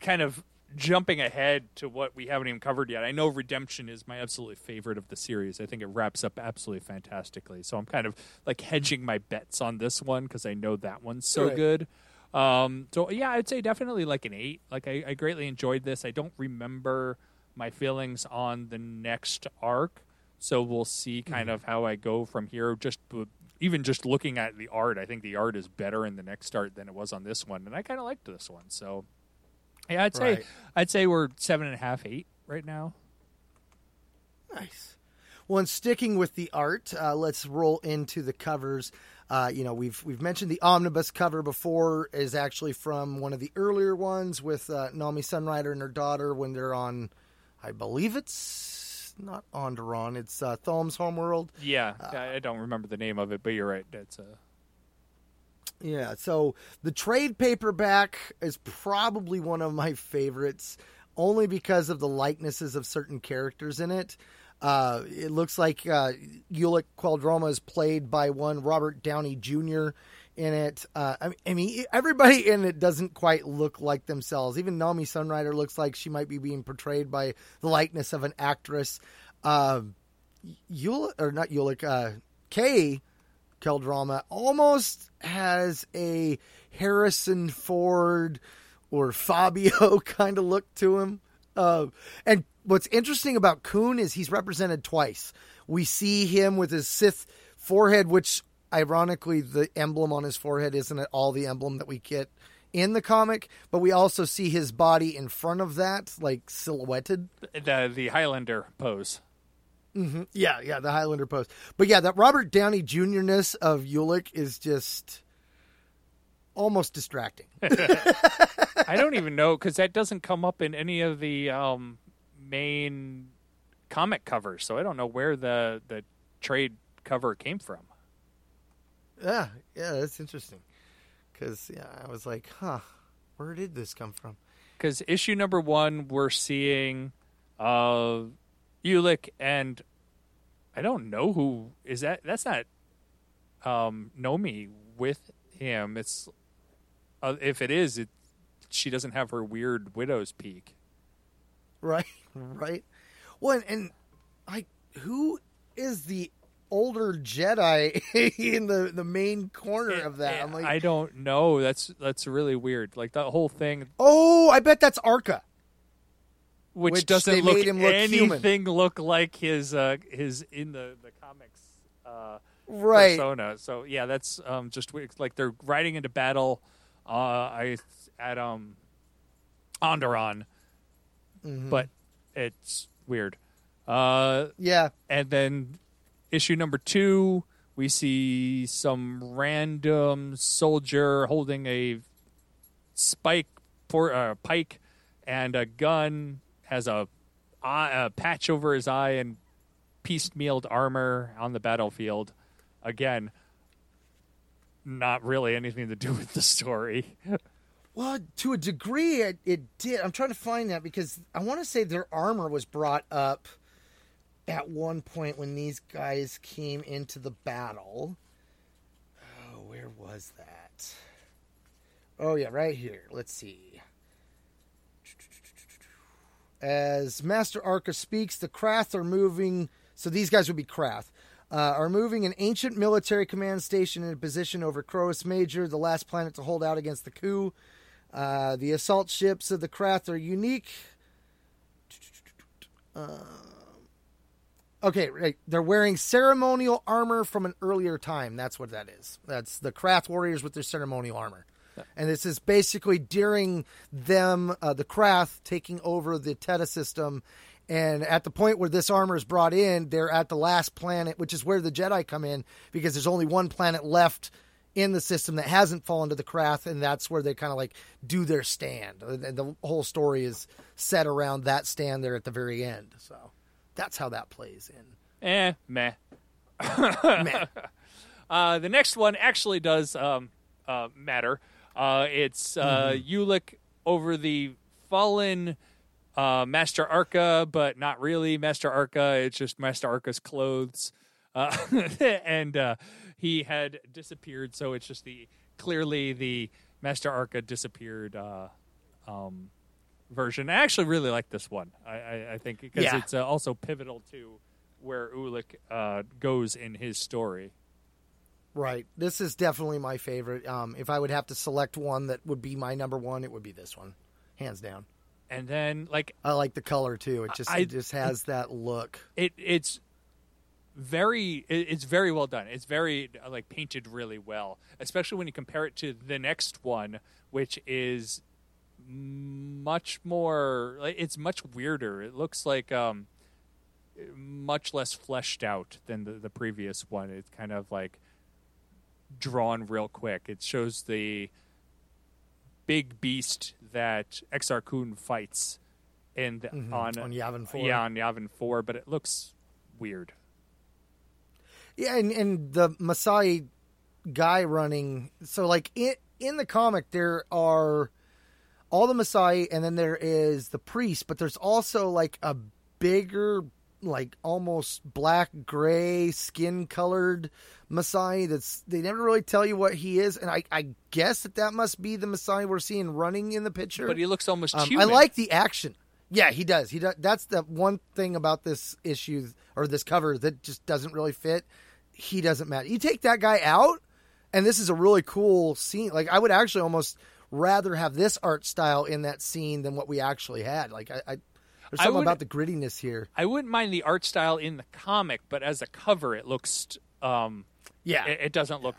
kind of jumping ahead to what we haven't even covered yet. I know Redemption is my absolute favorite of the series. I think it wraps up absolutely fantastically. So I'm kind of like hedging my bets on this one because I know that one's so Right. good. Um, so yeah, I'd say definitely like an eight. Like I, I greatly enjoyed this. I don't remember my feelings on the next arc, so we'll see kind of how I go from here. Just b- even just looking at the art, I think the art is better in the next art than it was on this one, and I kind of liked this one. So yeah, I'd say Right. I'd say we're seven and a half, eight right now. Nice. Well, and sticking with the art, uh, let's roll into the covers. Uh, you know, we've we've mentioned the omnibus cover before is actually from one of the earlier ones with uh, Nomi Sunrider and her daughter when they're on, I believe it's not Onderon, it's uh, Tholm's Homeworld. Yeah, I I don't remember the name of it, but you're right. That's uh, Yeah, so the trade paperback is probably one of my favorites, only because of the likenesses of certain characters in it. Uh, it looks like uh, Ulic Qel-Droma is played by one Robert Downey Jr. in it. Uh, I, mean, everybody in it doesn't quite look like themselves. Even Nomi Sunrider looks like she might be being portrayed by the likeness of an actress. Uh, Yul or not Ulic, uh, Cay Drama almost has a Harrison Ford or Fabio kind of look to him. Uh, and what's interesting about Kun is he's represented twice. We see him with his Sith forehead, which ironically the emblem on his forehead isn't at all the emblem that we get in the comic, but we also see his body in front of that, like silhouetted. The the Highlander pose. Mm-hmm. Yeah, yeah, the Highlander pose. But yeah, that Robert Downey Jr.ness of Ulic is just almost distracting. I don't even know because that doesn't come up in any of the um, main comic covers, so I don't know where the the trade cover came from. Yeah, yeah, that's interesting. Because yeah, I was like, huh, where did this come from? Because issue number one, we're seeing uh, Ulic and I don't know who is that. That's not um, Nomi with him. It's uh, if it is, it she doesn't have her weird widow's peak. Right, right. Well, and, and like, who is the older Jedi in the the main corner of that? I'm like, I don't know. That's that's really weird. Like the whole thing. Oh, I bet that's Arca. Which, Which doesn't look him look anything look like his uh his in the the comics uh Right. persona. So yeah, that's um just weird. like they're riding into battle uh I at um Onderon. Mhm. But it's weird. Uh Yeah. and then issue number two, we see some random soldier holding a spike for uh, pike and a gun, has a, eye- a patch over his eye and piecemealed armor on the battlefield. Again, not really anything to do with the story. Well, to a degree, it, it did. I'm trying to find that because I want to say their armor was brought up at one point when these guys came into the battle. Oh, where was that? Oh, yeah, right here. Let's see. As Master Arca speaks, the Krath are moving. So these guys would be Krath. Uh, are moving an ancient military command station in a position over Koros Major, the last planet to hold out against the coup. Uh, the assault ships of the Krath are unique. Uh, okay, right. They're wearing ceremonial armor from an earlier time. That's what that is. That's the Krath warriors with their ceremonial armor. And this is basically during them, uh, the Krath, taking over the Teta system. And at the point where this armor is brought in, they're at the last planet, which is where the Jedi come in, because there's only one planet left in the system that hasn't fallen to the Krath, and that's where they kind of like do their stand. And the whole story is set around that stand there at the very end. So that's how that plays in. Eh, meh. Meh. Uh, the next one actually does um, uh, matter. Uh, it's uh, Ulic over the fallen uh, Master Arca, but not really Master Arca. It's just Master Arca's clothes, uh, and uh, he had disappeared. So it's just the clearly the Master Arca disappeared uh, um, version. I actually really like this one. I, I, I think because Yeah. it's uh, also pivotal to where Ulic uh, goes in his story. Right. This is definitely my favorite. Um, if I would have to select one that would be my number one, it would be this one, hands down. And then like I like the color too. It just I- it just has that look. it it's very it's very well done it's very like painted really well especially when you compare it to the next one which is much more like it's much weirder it looks like um much less fleshed out than the, the previous one it's kind of like drawn real quick it shows the big beast that Exar Kun fights in the, on on Yavin 4. yeah on Yavin 4 but it looks weird Yeah, and, and the Massassi guy running. So, like in in the comic, there are all the Massassi, and then there is the priest, but there's also like a bigger like almost black gray skin colored Massassi. That's they never really tell you what he is, and I, I guess that that must be the Massassi we're seeing running in the picture. But he looks almost Um, I like the action. Yeah, he does. He does. That's the one thing about this issue or this cover that just doesn't really fit. He doesn't matter. You take that guy out, and this is a really cool scene. Like I would actually almost rather have this art style in that scene than what we actually had. Like I, I there's something about the grittiness here. I wouldn't mind the art style in the comic, but as a cover, it looks. Um, Yeah. it, it doesn't look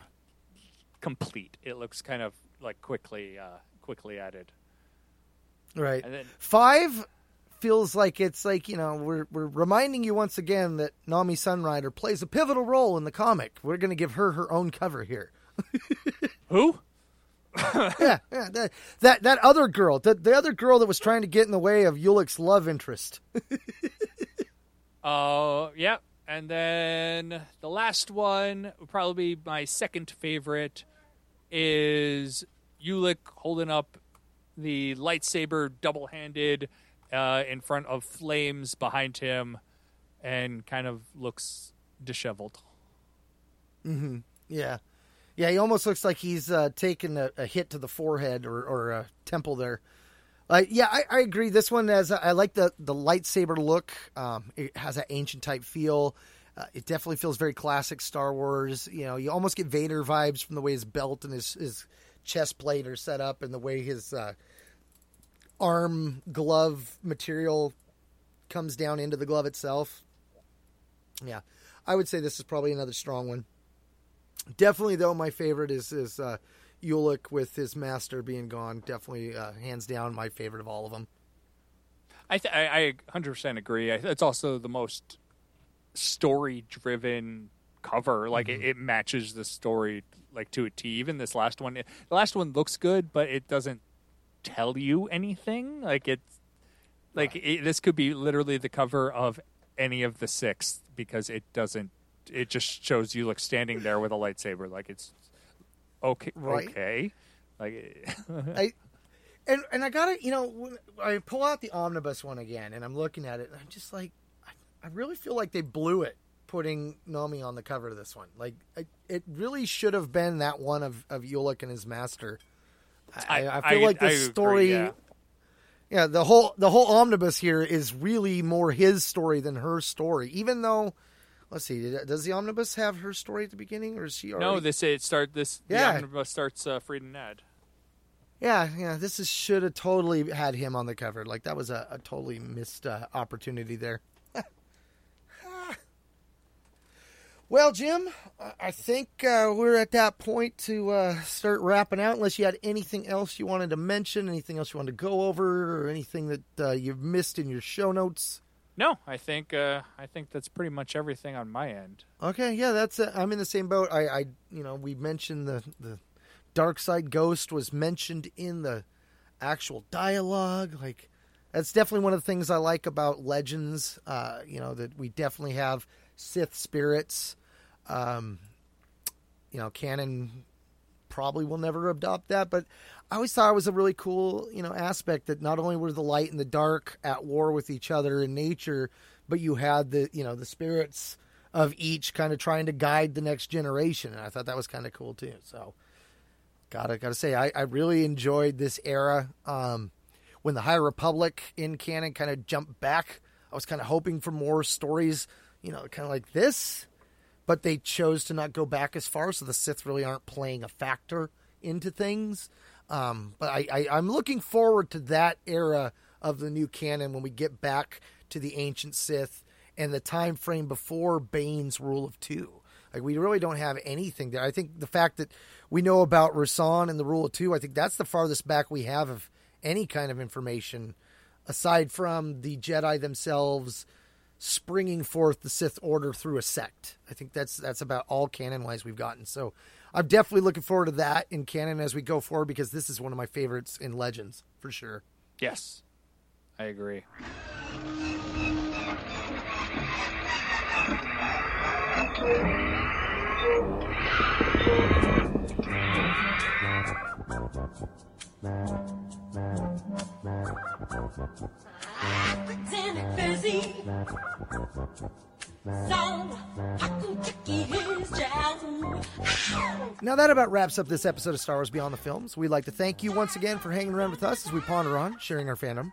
complete. It looks kind of like quickly, uh, quickly added. Right. And then- Five feels like it's like you know we're we're reminding you once again that Nomi Sunrider plays a pivotal role in the comic. We're going to give her her own cover here. Who? Yeah, yeah that, that that other girl, the, the other girl that was trying to get in the way of Ulic's love interest. Uh, yeah. And then the last one, probably my second favorite, is Ulick holding up the lightsaber double handed uh, in front of flames behind him and kind of looks disheveled. Mhm. Yeah, yeah, he almost looks like he's uh, taken a, a hit to the forehead or, or a temple there. Uh, yeah, I, I agree. This one has I like the the lightsaber look. Um, it has that ancient type feel. Uh, it definitely feels very classic Star Wars. You know, you almost get Vader vibes from the way his belt and his his chest plate are set up, and the way his uh, arm glove material comes down into the glove itself. Yeah, I would say this is probably another strong one. Definitely, though, my favorite is is uh, Ulic with his master being gone. Definitely, uh, hands down, my favorite of all of them. I, th- I I 100% agree. I, it's also the most story driven cover. Like it, it matches the story like to a T. Even this last one, the last one looks good, but it doesn't tell you anything. Like it's like it, this could be literally the cover of any of the six because it doesn't. It just shows you like standing there with a lightsaber. Like it's okay. Right. Okay. Like I and and I gotta, you know, I pull out the omnibus one again, and I'm looking at it, and I'm just like, I, I really feel like they blew it putting Nomi on the cover of this one. Like, I, it really should have been that one of of Ulic and his master. I, I, I- feel like the I agree, story. yeah. yeah, the whole the whole omnibus here is really more his story than her story. Even though, let's see, does the omnibus have her story at the beginning, or is she already? no, this it start this. Yeah. the omnibus starts uh, Freedon Nadd. Yeah, yeah, this is should have totally had him on the cover. Like that was a, a totally missed uh, opportunity there. well, Jim, I- I think uh, we're at that point to uh, start wrapping out. Unless you had anything else you wanted to mention, anything else you wanted to go over, or anything that uh, you've missed in your show notes. No, I think uh, I think that's pretty much everything on my end. Okay, yeah, that's. I'm in the same boat. I, I, you know, we mentioned the the dark side ghost was mentioned in the actual dialogue. Like, that's definitely one of the things I like about Legends. Uh, you know, that we definitely have Sith spirits. Um, you know, canon probably will never adopt that, but I always thought it was a really cool, you know, aspect that not only were the light and the dark at war with each other in nature, but you had the, you know, the spirits of each kind of trying to guide the next generation, and I thought that was kind of cool too. So, gotta gotta say, I, I really enjoyed this era. Um, when the High Republic in canon kind of jumped back, I was kind of hoping for more stories, you know, kind of like this but they chose to not go back as far, so the Sith really aren't playing a factor into things. Um, but I, I, I'm looking forward to that era of the new canon when we get back to the ancient Sith and the time frame before Bane's rule of two. Like we really don't have anything there. I think the fact that we know about Rasan and the rule of two, I think that's the farthest back we have of any kind of information aside from the Jedi themselves springing forth the Sith Order through a sect. I think that's that's about all canon wise we've gotten. So I'm definitely looking forward to that in canon as we go forward because this is one of my favorites in Legends for sure. Yes, I agree. Now that about wraps up this episode of Star Wars Beyond the Films. We'd like to thank you once again for hanging around with us as we ponder on sharing our fandom.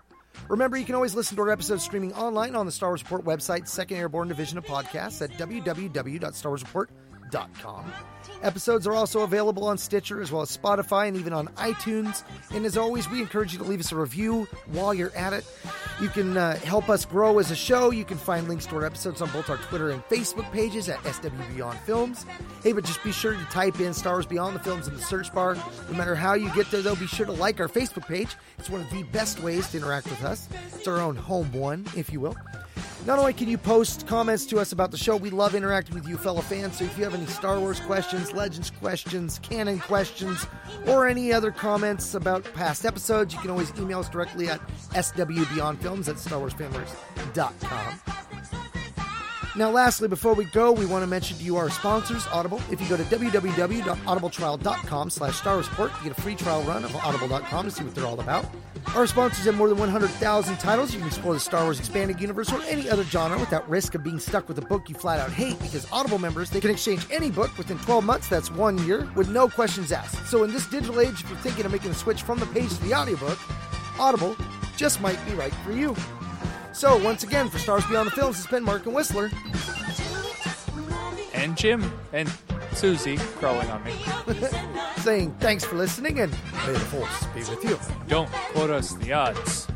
Remember, you can always listen to our episodes streaming online on the Star Wars Report website, Second Airborne Division of Podcasts at www.starwarsreport.com. Episodes are also available on Stitcher as well as Spotify and even on iTunes. And as always, we encourage you to leave us a review while you're at it. You can uh, help us grow as a show. You can find links to our episodes on both our Twitter and Facebook pages at SW Beyond Films. Hey, but just be sure to type in Star Wars Beyond the Films in the search bar. No matter how you get there, though, be sure to like our Facebook page. It's one of the best ways to interact with us. It's our own home one, if you will. Not only can you post comments to us about the show, we love interacting with you, fellow fans. So if you have any Star Wars questions, Legends questions, canon questions, or any other comments about past episodes, you can always email us directly at swbeyondfilms at starwarsfamilies.com. Now, lastly, before we go, we want to mention to you our sponsors, Audible. If you go to www.audibletrial.com slash Star Report, you get a free trial run of audible.com to see what they're all about. Our sponsors have more than 100,000 titles. You can explore the Star Wars expanded universe or any other genre without risk of being stuck with a book you flat out hate because Audible members, they can exchange any book within 12 months, that's one year, with no questions asked. So in this digital age, if you're thinking of making a switch from the page to the audiobook, Audible just might be right for you. So once again, for Stars Beyond the Films, it's been Mark and Whistler. And Jim and Susie crawling on me. saying thanks for listening and may the force be with you. Don't quote us the odds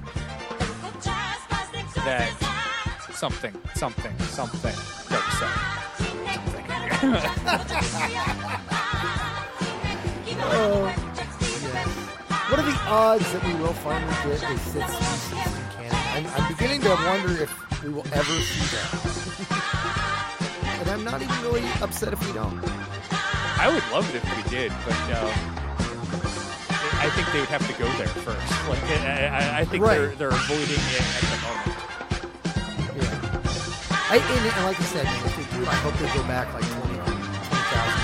that something, something, something. Dark oh, What are the odds that we will finally get a sixth species in canon? I'm, I'm beginning to wonder if we will ever see that. and I'm not even really upset if we don't. I would love it if we did, but uh, I think they would have to go there first. Like I, I, I think Right. they're they're avoiding it at the moment. Yeah. I, and, and like I said, man, if they do, I hope they go back like 20 20,000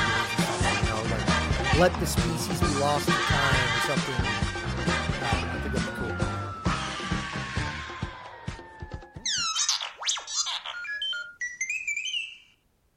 years or something. You know, like let the species be lost to time or something.